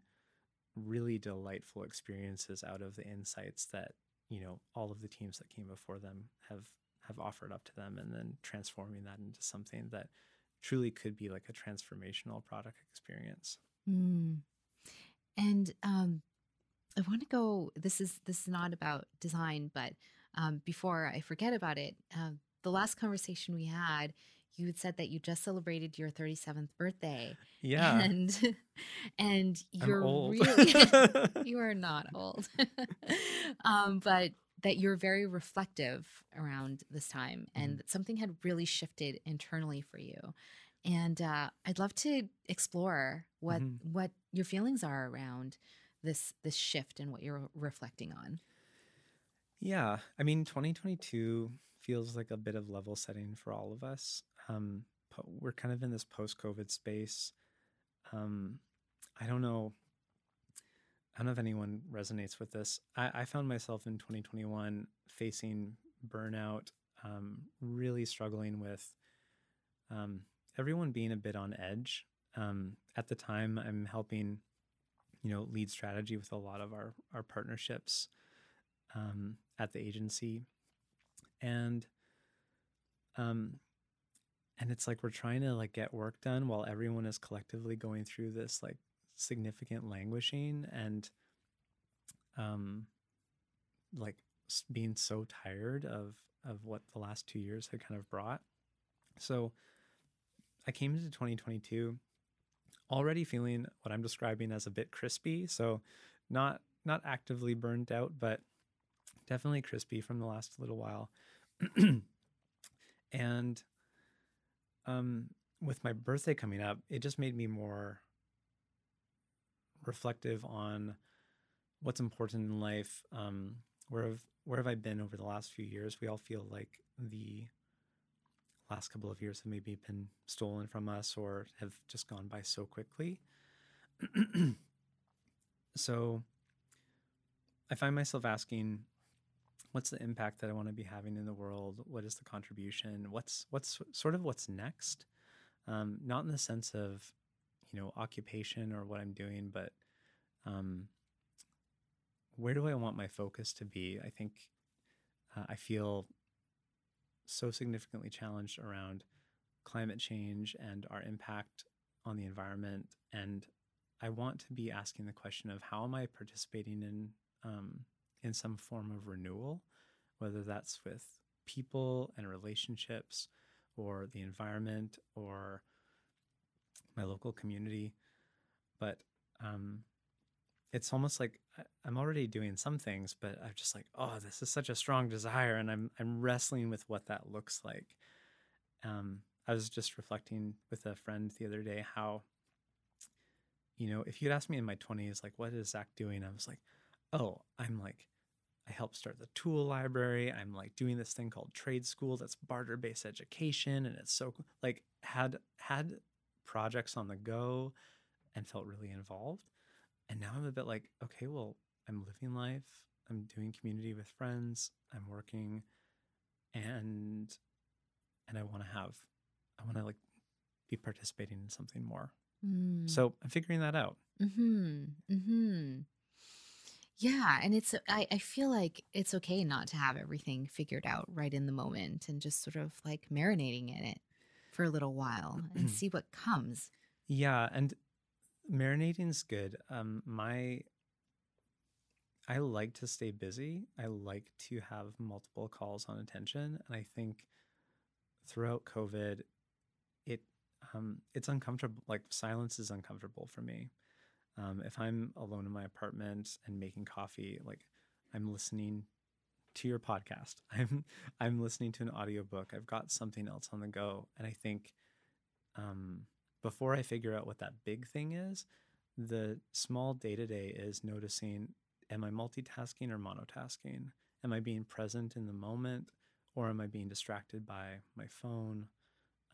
really delightful experiences out of the insights that you know all of the teams that came before them have have offered up to them and then transforming that into something that truly could be like a transformational product experience Mm. And um, I want to go. This is this is not about design, but um, before I forget about it, uh, the last conversation we had, you had said that you just celebrated your 37th birthday, yeah and and you're old. really you are not old, um, but that you're very reflective around this time, and Mhm. that something had really shifted internally for you. And uh, I'd love to explore what Mhm. what your feelings are around this this shift and what you're reflecting on. Yeah, I mean, 2022 feels like a bit of level setting for all of us. Um, we're kind of in this post-COVID space. Um, I don't know. I don't know if anyone resonates with this. I, I found myself in 2021 facing burnout, um, really struggling with um, everyone being a bit on edge. Um, at the time, I'm helping, you know, lead strategy with a lot of our our partnerships um, at the agency, and um, and it's like we're trying to like get work done while everyone is collectively going through this like significant languishing and um, like being so tired of of what the last two years had kind of brought. So I came into 2022 already feeling what I'm describing as a bit crispy. So not not actively burned out, but definitely crispy from the last little while. and um, with my birthday coming up, it just made me more reflective on what's important in life. Um, where have where have I been over the last few years? We all feel like the last couple of years have maybe been stolen from us or have just gone by so quickly. so I find myself asking, what's the impact that I want to be having in the world? What is the contribution? What's what's sort of what's next? Um, not in the sense of, you know, occupation or what I'm doing, but um, where do I want my focus to be? I think uh, I feel so significantly challenged around climate change and our impact on the environment. And I want to be asking the question of how am I participating in um, in some form of renewal, whether that's with people and relationships, or the environment, or my local community. But um, it's almost like I'm already doing some things, but I'm just like, oh, this is such a strong desire, and I'm I'm wrestling with what that looks like. Um, I was just reflecting with a friend the other day how, you know, if you'd asked me in my 20s, like, what is Zach doing? I was like, oh, I'm like, I helped start the tool library. I'm like doing this thing called trade school that's barter based education, and it's so like had had projects on the go, and felt really involved. And now I'm a bit like, okay, well, I'm living life. I'm doing community with friends. I'm working, and and I want to have, I want to like be participating in something more. Mm. So I'm figuring that out. Hmm. Hmm. Yeah, and it's I, I feel like it's okay not to have everything figured out right in the moment and just sort of like marinating in it for a little while and see what comes. Yeah, and marinating's good. Um, my I like to stay busy. I like to have multiple calls on attention, and I think throughout COVID, it um, it's uncomfortable. Like silence is uncomfortable for me. Um, if I'm alone in my apartment and making coffee, like I'm listening to your podcast. I'm I'm listening to an audiobook. I've got something else on the go, and I think um, before I figure out what that big thing is, the small day to day is noticing: Am I multitasking or monotasking? Am I being present in the moment, or am I being distracted by my phone,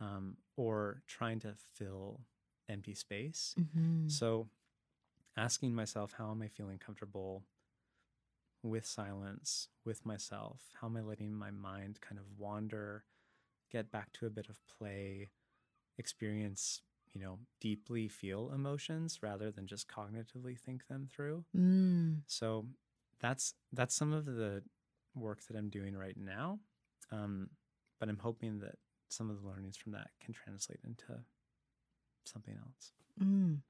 um, or trying to fill empty space? Mm-hmm. So asking myself, how am I feeling comfortable with silence, with myself? How am I letting my mind kind of wander, get back to a bit of play, experience, you know, deeply feel emotions rather than just cognitively think them through? Mm. So that's that's some of the work that I'm doing right now. Um, but I'm hoping that some of the learnings from that can translate into something else. Mm.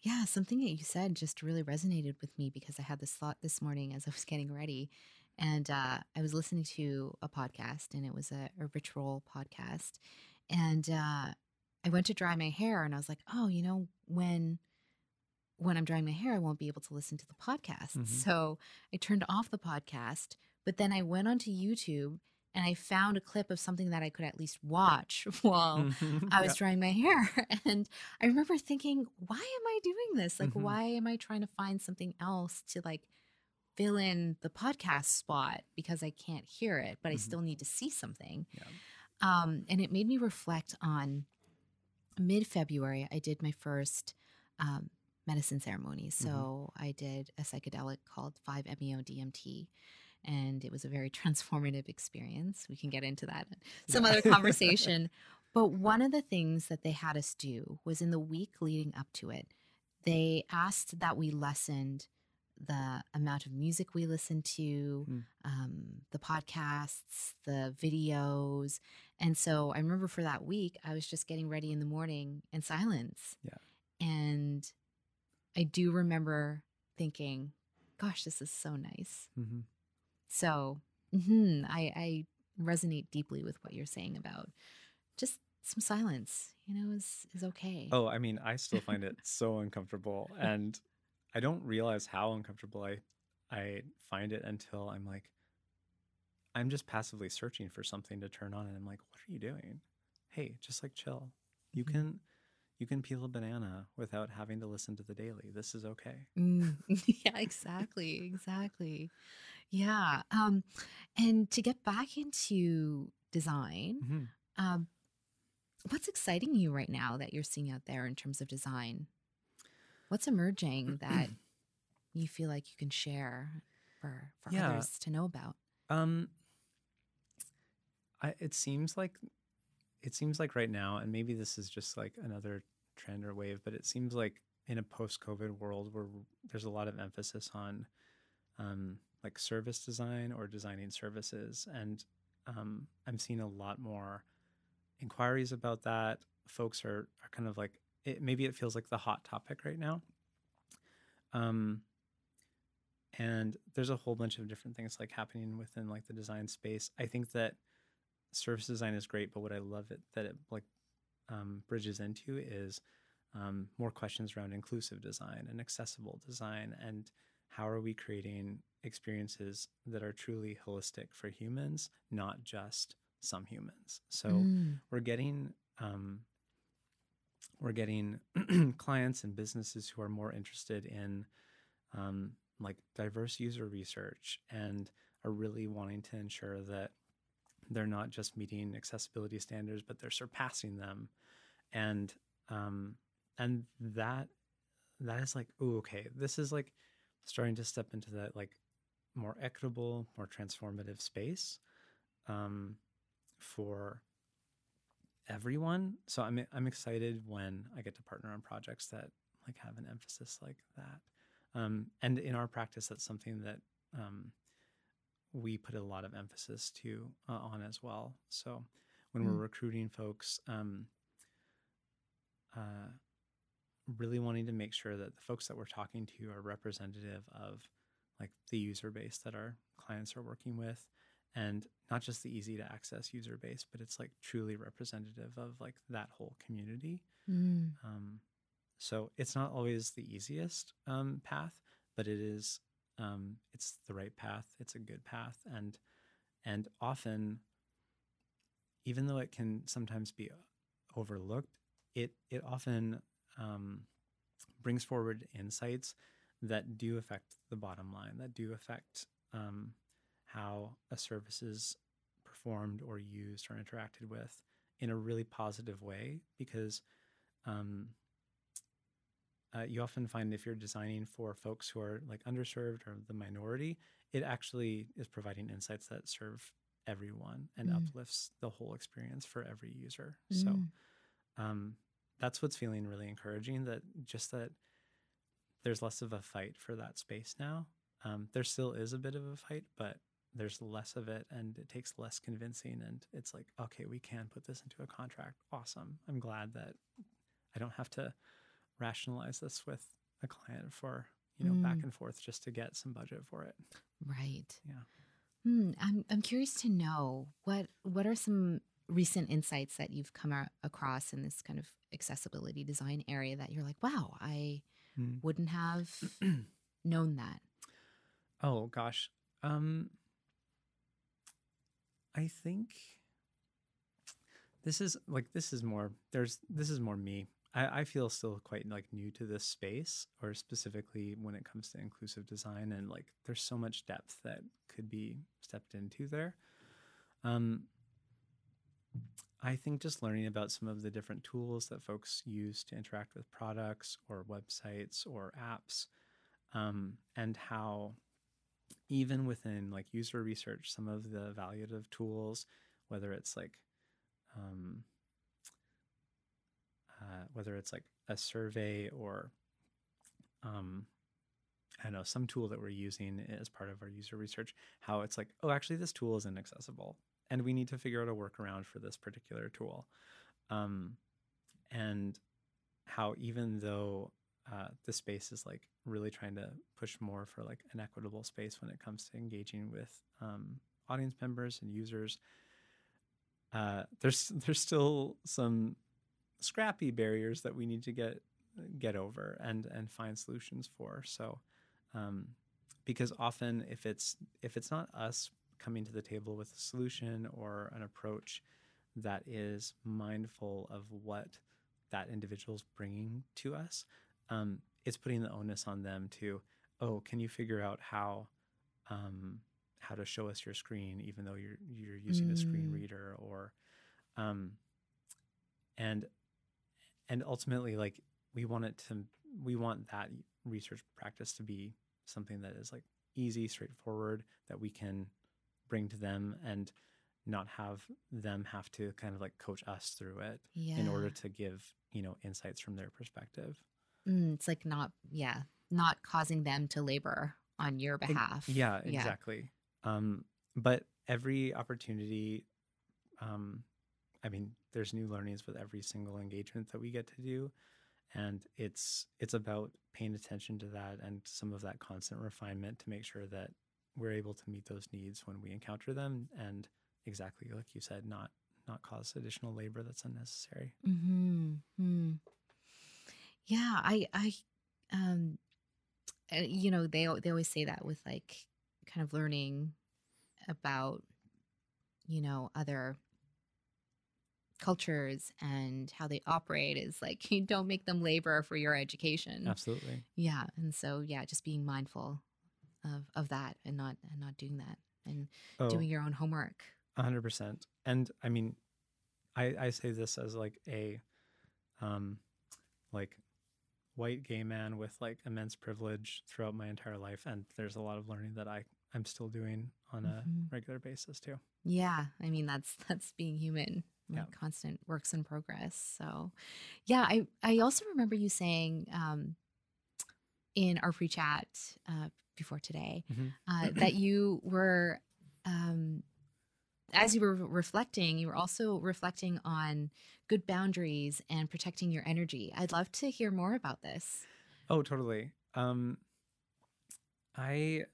Yeah, something that you said just really resonated with me because I had this thought this morning as I was getting ready. And uh, I was listening to a podcast, and it was a, a ritual podcast. And uh, I went to dry my hair, and I was like, oh, you know, when when I'm drying my hair, I won't be able to listen to the podcast. Mhm. So I turned off the podcast, but then I went onto YouTube and I found a clip of something that I could at least watch while I was Yeah. drying my hair. And I remember thinking, why am I doing this? Like, Mhm. why am I trying to find something else to like fill in the podcast spot because I can't hear it, but I Mhm. still need to see something? Yeah. Um, and it made me reflect on mid February, I did my first um, medicine ceremony. So I did a psychedelic called 5-MeO DMT. And it was a very transformative experience. We can get into that in some Yeah. other conversation. But one of the things that they had us do was in the week leading up to it, they asked that we lessened the amount of music we listen to, Mm. um, the podcasts, the videos. And so I remember for that week, I was just getting ready in the morning in silence. Yeah. And I do remember thinking, gosh, this is so nice. Mhm. So mhm, I, I resonate deeply with what you're saying about just some silence, you know, is, is okay. Oh, I mean, I still find it so uncomfortable, and I don't realize how uncomfortable I I find it until I'm like, I'm just passively searching for something to turn on, and I'm like, what are you doing? Hey, just like chill. You Mhm. can you can peel a banana without having to listen to the daily. This is okay. Mm, yeah, exactly, exactly. Yeah. Um, and to get back into design, Mhm. um, what's exciting you right now that you're seeing out there in terms of design? What's emerging that you feel like you can share for for Yeah. others to know about? Um, I, it seems like it seems like right now, and maybe this is just like another trend or wave, but it seems like in a post-COVID world where there's a lot of emphasis on um, like service design or designing services, and um, I'm seeing a lot more inquiries about that. Folks are are kind of like it, maybe it feels like the hot topic right now. Um, and there's a whole bunch of different things like happening within like the design space. I think that service design is great, but what I love it that it like um, bridges into is um, more questions around inclusive design and accessible design and how are we creating experiences that are truly holistic for humans, not just some humans. So Mm, we're getting um, we're getting clients and businesses who are more interested in um, like diverse user research and are really wanting to ensure that they're not just meeting accessibility standards but they're surpassing them. And um, and that that is like oh okay this is like starting to step into that like more equitable more transformative space um, for everyone. So I'm I'm excited when I get to partner on projects that like have an emphasis like that. Um, and in our practice, that's something that um, we put a lot of emphasis to uh, on as well. So when Mm. we're recruiting folks, um, uh, really wanting to make sure that the folks that we're talking to are representative of like the user base that our clients are working with and not just the easy to access user base but it's like truly representative of like that whole community Mm. um, so it's not always the easiest um, path but it is um, it's the right path it's a good path and and often even though it can sometimes be overlooked it it often um, brings forward insights that do affect the bottom line that do affect um, how a service is performed or used or interacted with in a really positive way because um, uh, you often find if you're designing for folks who are like underserved or the minority, it actually is providing insights that serve everyone and Mm. uplifts the whole experience for every user. So Mm. um, that's what's feeling really encouraging. That just that there's less of a fight for that space now. Um, there still is a bit of a fight, but there's less of it, and it takes less convincing. And it's like, okay, we can put this into a contract. Awesome. I'm glad that I don't have to rationalize this with a client for you know back Mm. and forth just to get some budget for it. Right. Yeah. Hmm. I'm I'm curious to know what what are some recent insights that you've come a- across in this kind of accessibility design area that you're like, wow, I Mm. wouldn't have known that. Oh gosh. Um I think this is like this is more there's this is more me. I, I feel still quite like new to this space or specifically when it comes to inclusive design and like there's so much depth that could be stepped into there. Um I think just learning about some of the different tools that folks use to interact with products or websites or apps um, and how even within like user research, some of the evaluative tools, whether it's like, um, uh, whether it's like a survey or, um, I don't know, some tool that we're using as part of our user research, how it's like, oh, actually, this tool is inaccessible, and we need to figure out a workaround for this particular tool, um, and how even though uh, the space is like really trying to push more for like an equitable space when it comes to engaging with um, audience members and users. Uh, there's there's still some scrappy barriers that we need to get get over and and find solutions for. So um, because often if it's if it's not us coming to the table with a solution or an approach that is mindful of what that individual's bringing to us, um, it's putting the onus on them to, oh, can you figure out how um, how to show us your screen, even though you're you're using a screen Mm. reader, or um, and and ultimately, like we want it to, we want that research practice to be something that is like easy, straightforward, that we can bring to them and not have them have to kind of like coach us through it Yeah. in order to give you know insights from their perspective Mm, it's like not, yeah, not causing them to labor on your behalf. yeah exactly um but every opportunity um i mean there's new learnings with every single engagement that we get to do and it's it's about paying attention to that and some of that constant refinement to make sure that we're able to meet those needs when we encounter them and exactly like you said not not cause additional labor that's unnecessary Hmm. Hmm. Yeah. I. I. Um. uh, You know, they they always say that with like kind of learning about, you know, other cultures and how they operate is like you don't make them labor for your education. absolutely Yeah, and so yeah, just being mindful of of that and not and not doing that and oh doing your own homework. Hundred percent. And I mean, I I say this as like a, um, like white gay man with like immense privilege throughout my entire life, and there's a lot of learning that I I'm still doing on a Mhm. regular basis too. Yeah, I mean that's that's being human, like Yeah. constant works in progress. So, yeah, I I also remember you saying um in our pre chat uh, before today Mhm. uh, that you were, um, as you were reflecting, you were also reflecting on good boundaries and protecting your energy. I'd love to hear more about this. Oh, totally. Um, I,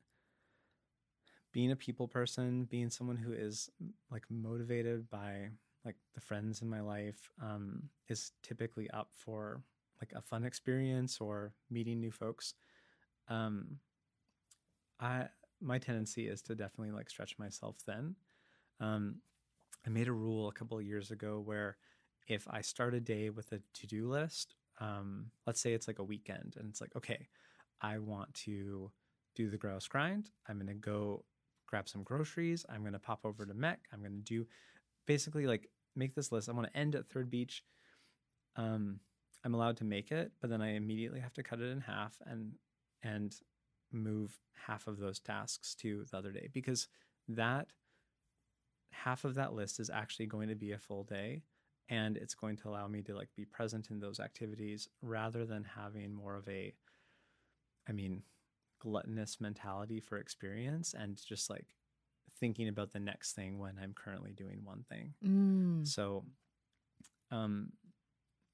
being a people person, being someone who is like motivated by like the friends in my life, um, is typically up for like a fun experience or meeting new folks. Um, I my tendency is to definitely like stretch myself thin. Um, I made a rule a couple of years ago where if I start a day with a to do list, um, let's say it's like a weekend and it's like, okay, I want to do the grouse grind. I'm going to go grab some groceries. I'm going to pop over to MEC. I'm going to do basically like make this list. I want to end at Third Beach. Um, I'm allowed to make it, but then I immediately have to cut it in half and and move half of those tasks to the other day because that half of that list is actually going to be a full day and it's going to allow me to like be present in those activities rather than having more of a i mean gluttonous mentality for experience and just like thinking about the next thing when i'm currently doing one thing Mm. so um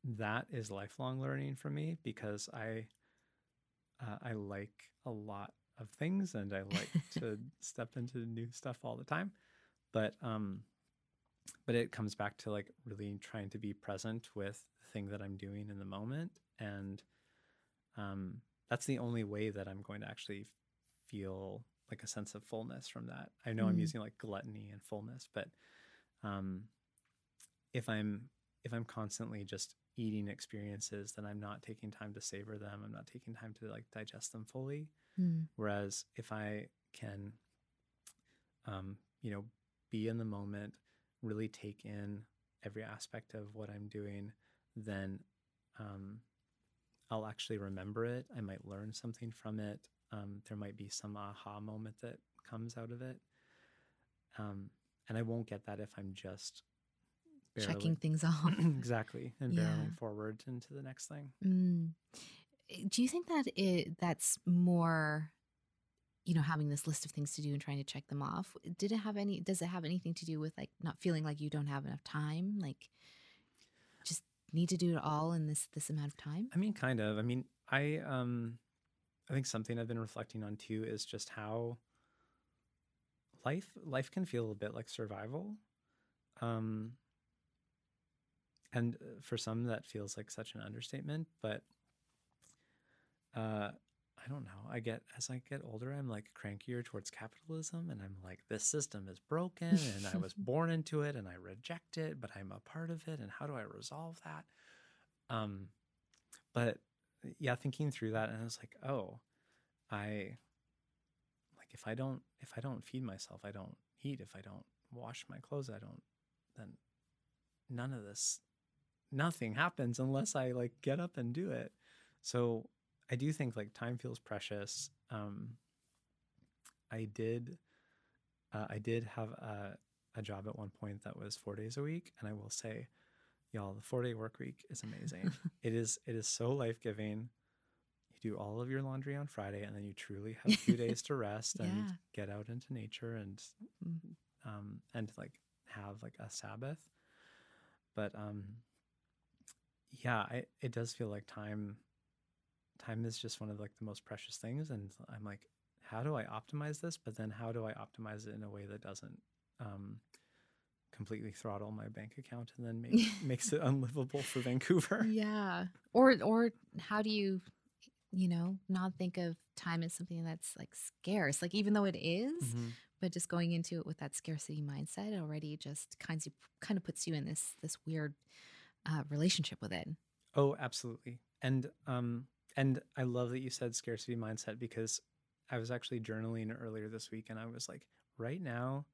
that is lifelong learning for me because i uh, i like a lot of things and i like to step into new stuff all the time but um but it comes back to like really trying to be present with the thing that i'm doing in the moment and um that's the only way that i'm going to actually feel like a sense of fullness from that i know i'm Mm. using like gluttony and fullness but um if i'm if i'm constantly just eating experiences then i'm not taking time to savor them i'm not taking time to like digest them fully Mm. Whereas if I can, um, you know, be in the moment, really take in every aspect of what I'm doing, then um, I'll actually remember it. I might learn something from it. Um, there might be some aha moment that comes out of it. Um, and I won't get that if I'm just barely, Checking things off. exactly and Yeah. barreling forward into the next thing. Mm. Eh, Do you think that it that's more, you know, having this list of things to do and trying to check them off? Did it have any? Does it have anything to do with like not feeling like you don't have enough time? Like, just need to do it all in this this amount of time? I mean, kind of. I mean, I um, I think something I've been reflecting on too is just how life life can feel a bit like survival, um, and uh, for some that feels like such an understatement. But uh, I don't know. I get as I get older, I'm like crankier towards capitalism, and I'm like, this system is broken, and I was born into it, and I reject it, but I'm a part of it, and how do I resolve that? Um, but yeah, thinking through that, and I was like, oh, I like if I don't if I don't feed myself, I don't eat. If I don't wash my clothes, I don't. Then none of this, nothing happens unless I like get up and do it. So I do think like time feels precious. Um, I did, uh, I did have a, a job at one point that was four days a week, and I will say, y'all, the four day work week is amazing. it is it is so life giving. You do all of your laundry on Friday, and then you truly have a few days to rest and Yeah. get out into nature and Mm. um, and like have like a Sabbath. But um, yeah, I, it does feel like time. Time is just one of like the most precious things, and I'm like, how do I optimize this? But then how do I optimize it in a way that doesn't um, completely throttle my bank account and then make, makes it unlivable for Vancouver? Yeah. Or or how do you, you know, not think of time as something that's like scarce? Like even though it is, Mhm. but just going into it with that scarcity mindset already just kind of kind of puts you in this this weird uh, relationship with it. Oh, absolutely. And um and I love that you said scarcity mindset because I was actually journaling earlier this week and I was like, right now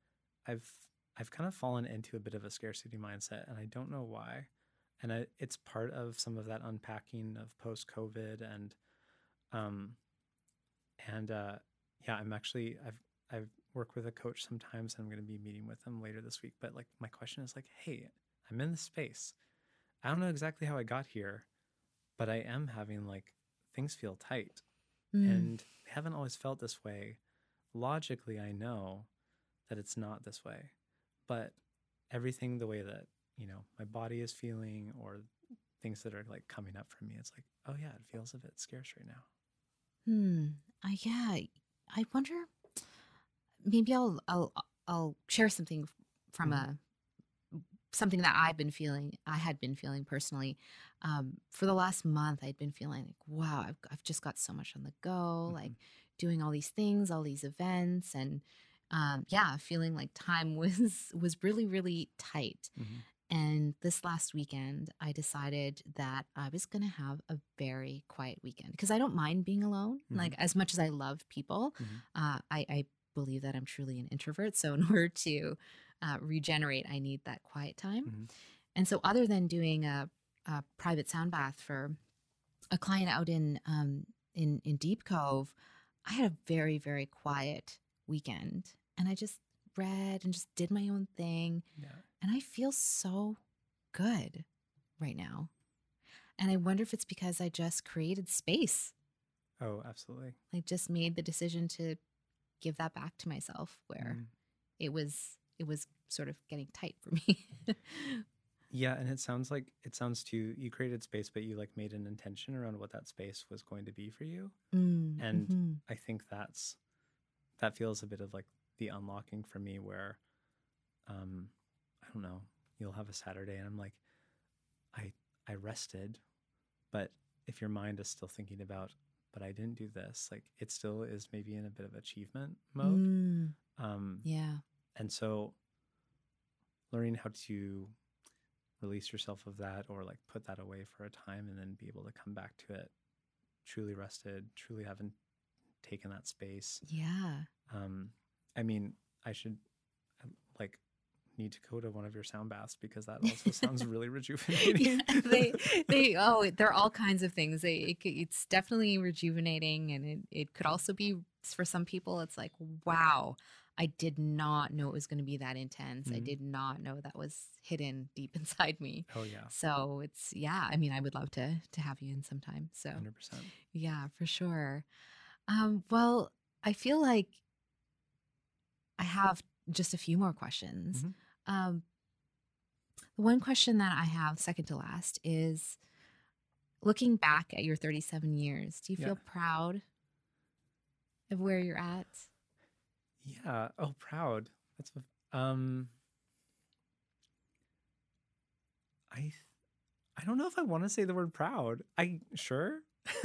I've I've kind of fallen into a bit of a scarcity mindset and I don't know why. And I, it's part of some of that unpacking of post COVID and um and uh yeah, I'm actually I've I've worked with a coach sometimes and I'm going to be meeting with them later this week, but like my question is like, hey, I'm in this space. I don't know exactly how I got here, but I am having like things feel tight. Mm. and I haven't always felt this way. Logically, I know that it's not this way, but everything the way that you know my body is feeling or things that are like coming up for me, it's like, oh yeah, it feels a bit scarce right now. Hmm. I yeah. I wonder. Maybe I'll I'll I'll share something from Mhm. a something that I've been feeling. I had been feeling personally. Um, for the last month, I'd been feeling like, wow, I've I've just got so much on the go. Like Mhm. doing all these things, all these events, and um, yeah, feeling like time was was really really tight. Mhm. And this last weekend, I decided that I was going to have a very quiet weekend because I don't mind being alone. Mhm. Like, as much as I love people, Mhm. uh, I, I believe that I'm truly an introvert. So, in order to uh, regenerate, I need that quiet time. Mhm. And so, other than doing a, a private sound bath for a client out in, um, in, in Deep Cove, I had a very, very quiet weekend. And I just read and just did my own thing. Yeah. And I feel so good right now. And I wonder if it's because I just created space. Oh, absolutely. I just made the decision to give that back to myself where Mhm. it was it was sort of getting tight for me. Yeah, and it sounds like it sounds too. You created space, but you like made an intention around what that space was going to be for you. Mm, And mhm. I think that's that feels a bit of like the unlocking for me where um I don't know, you'll have a Saturday and I'm like I I rested, but if your mind is still thinking about but I didn't do this, like it still is maybe in a bit of achievement mode. Mm, Um yeah. And so learning how to release yourself of that or like put that away for a time and then be able to come back to it truly rested, truly haven't taken that space. Yeah. Um, I mean, I should uh, like need to go to one of your sound baths because that also sounds really rejuvenating. yeah, they they oh there are all kinds of things they it, it's definitely rejuvenating and it, it could also be for some people it's like wow i did not know it was going to be that intense i Mhm. did not know that was hidden deep inside me oh yeah, so it's yeah i mean i would love to to have you in sometime so hundred percent. yeah for sure um well i feel like i have just a few more questions Mhm. um the one question that i have second to last is looking back at your 37 years do you Yeah. feel proud of where you're at Yeah. Oh, proud. That's um. I I don't know if I want to say the word proud. I sure.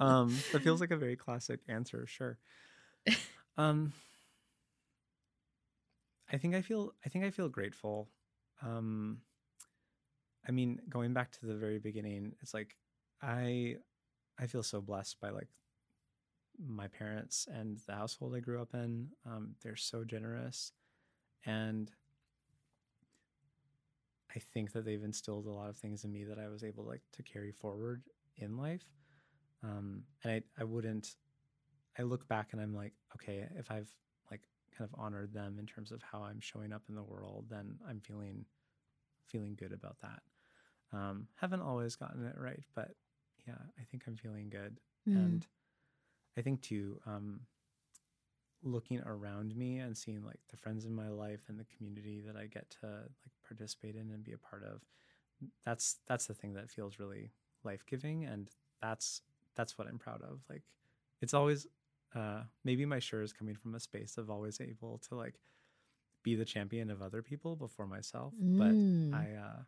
um, that feels like a very classic answer. Sure. Um. I think I feel. I think I feel grateful. Um. I mean, going back to the very beginning, it's like I I feel so blessed by like my parents and the household I grew up in. Um, they're so generous, and I think that they've instilled a lot of things in me that I was able like to carry forward in life. Um, and I I wouldn't. I look back and I'm like, okay, if I've like kind of honored them in terms of how I'm showing up in the world, then I'm feeling feeling good about that. Um, haven't always gotten it right, but yeah, I think I'm feeling good Mm, and i think too um looking around me and seeing like the friends in my life and the community that i get to like participate in and be a part of that's that's the thing that feels really life-giving and that's that's what i'm proud of. Like it's always uh maybe my sure is coming from a space of always able to like be the champion of other people before myself but mm, i uh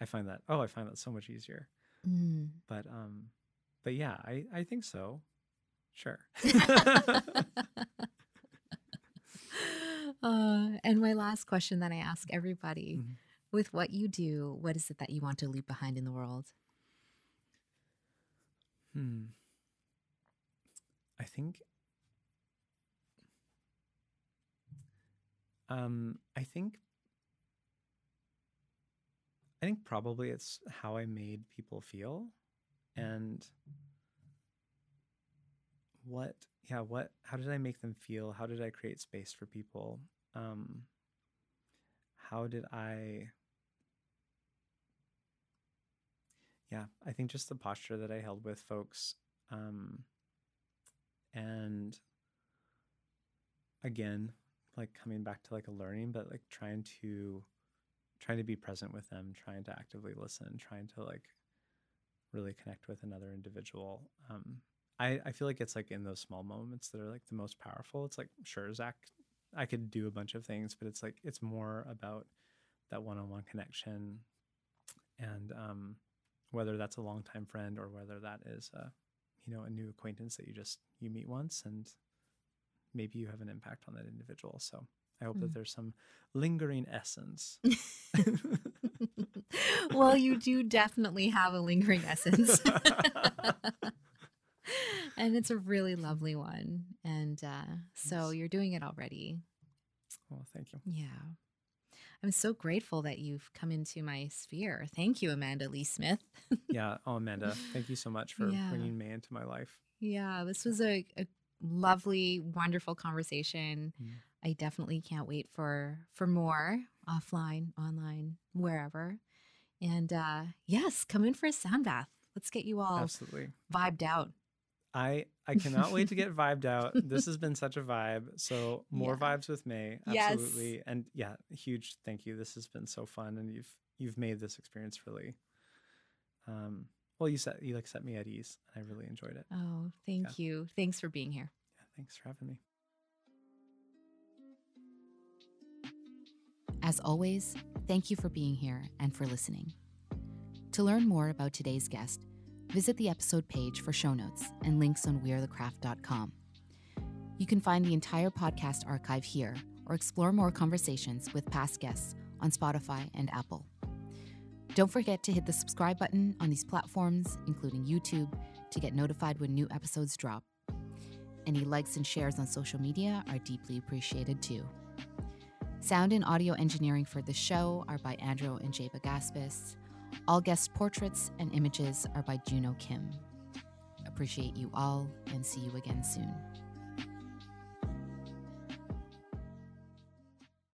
i find that oh i find that so much easier. Mm. but um but yeah i i think so sure. Uh, and my last question that i ask everybody Mhm. with what you do what is it that you want to leave behind in the world? Hmm. I think um i think i think probably it's how i made people feel and what yeah what how did i make them feel how did i create space for people um how did i yeah, I think just the posture that I held with folks, um, and again, like coming back to like a learning, but like trying to trying to be present with them, trying to actively listen, trying to like really connect with another individual. Um, I, I feel like it's like in those small moments that are like the most powerful. It's like sure, Zach, I could do a bunch of things, but it's like it's more about that one-on-one connection, and um, whether that's a longtime friend or whether that is a you know a new acquaintance that you just you meet once and maybe you have an impact on that individual. So I hope mm. that there's some lingering essence. well, you do definitely have a lingering essence. and it's a really lovely one. And uh, so you're doing it already. Well, thank you. Yeah. I'm so grateful that you've come into my sphere. Thank you, Amanda Lee Smith. yeah. Oh, Amanda, thank you so much for yeah. bringing me into my life. Yeah, this was a, a lovely, wonderful conversation. Mm. I definitely can't wait for for more offline, online, wherever. And uh yes, come in for a sound bath. Let's get you all absolutely vibed out. I I cannot wait to get vibed out. This has been such a vibe. So more yeah. vibes with May. Absolutely. Yes. And yeah, huge thank you. This has been so fun and you've you've made this experience really um well you set you like set me at ease and I really enjoyed it. Oh, thank yeah. you. Thanks for being here. Yeah, thanks for having me. As always, thank you for being here and for listening. To learn more about today's guest, visit the episode page for show notes and links on wearethecraft.com. You can find the entire podcast archive here or explore more conversations with past guests on Spotify and Apple. Don't forget to hit the subscribe button on these platforms, including YouTube, to get notified when new episodes drop. Any likes and shares on social media are deeply appreciated too. Sound and audio engineering for the show are by Andrew and Jaba Gaspis. All guest portraits and images are by Juno Kim. Appreciate you all and see you again soon.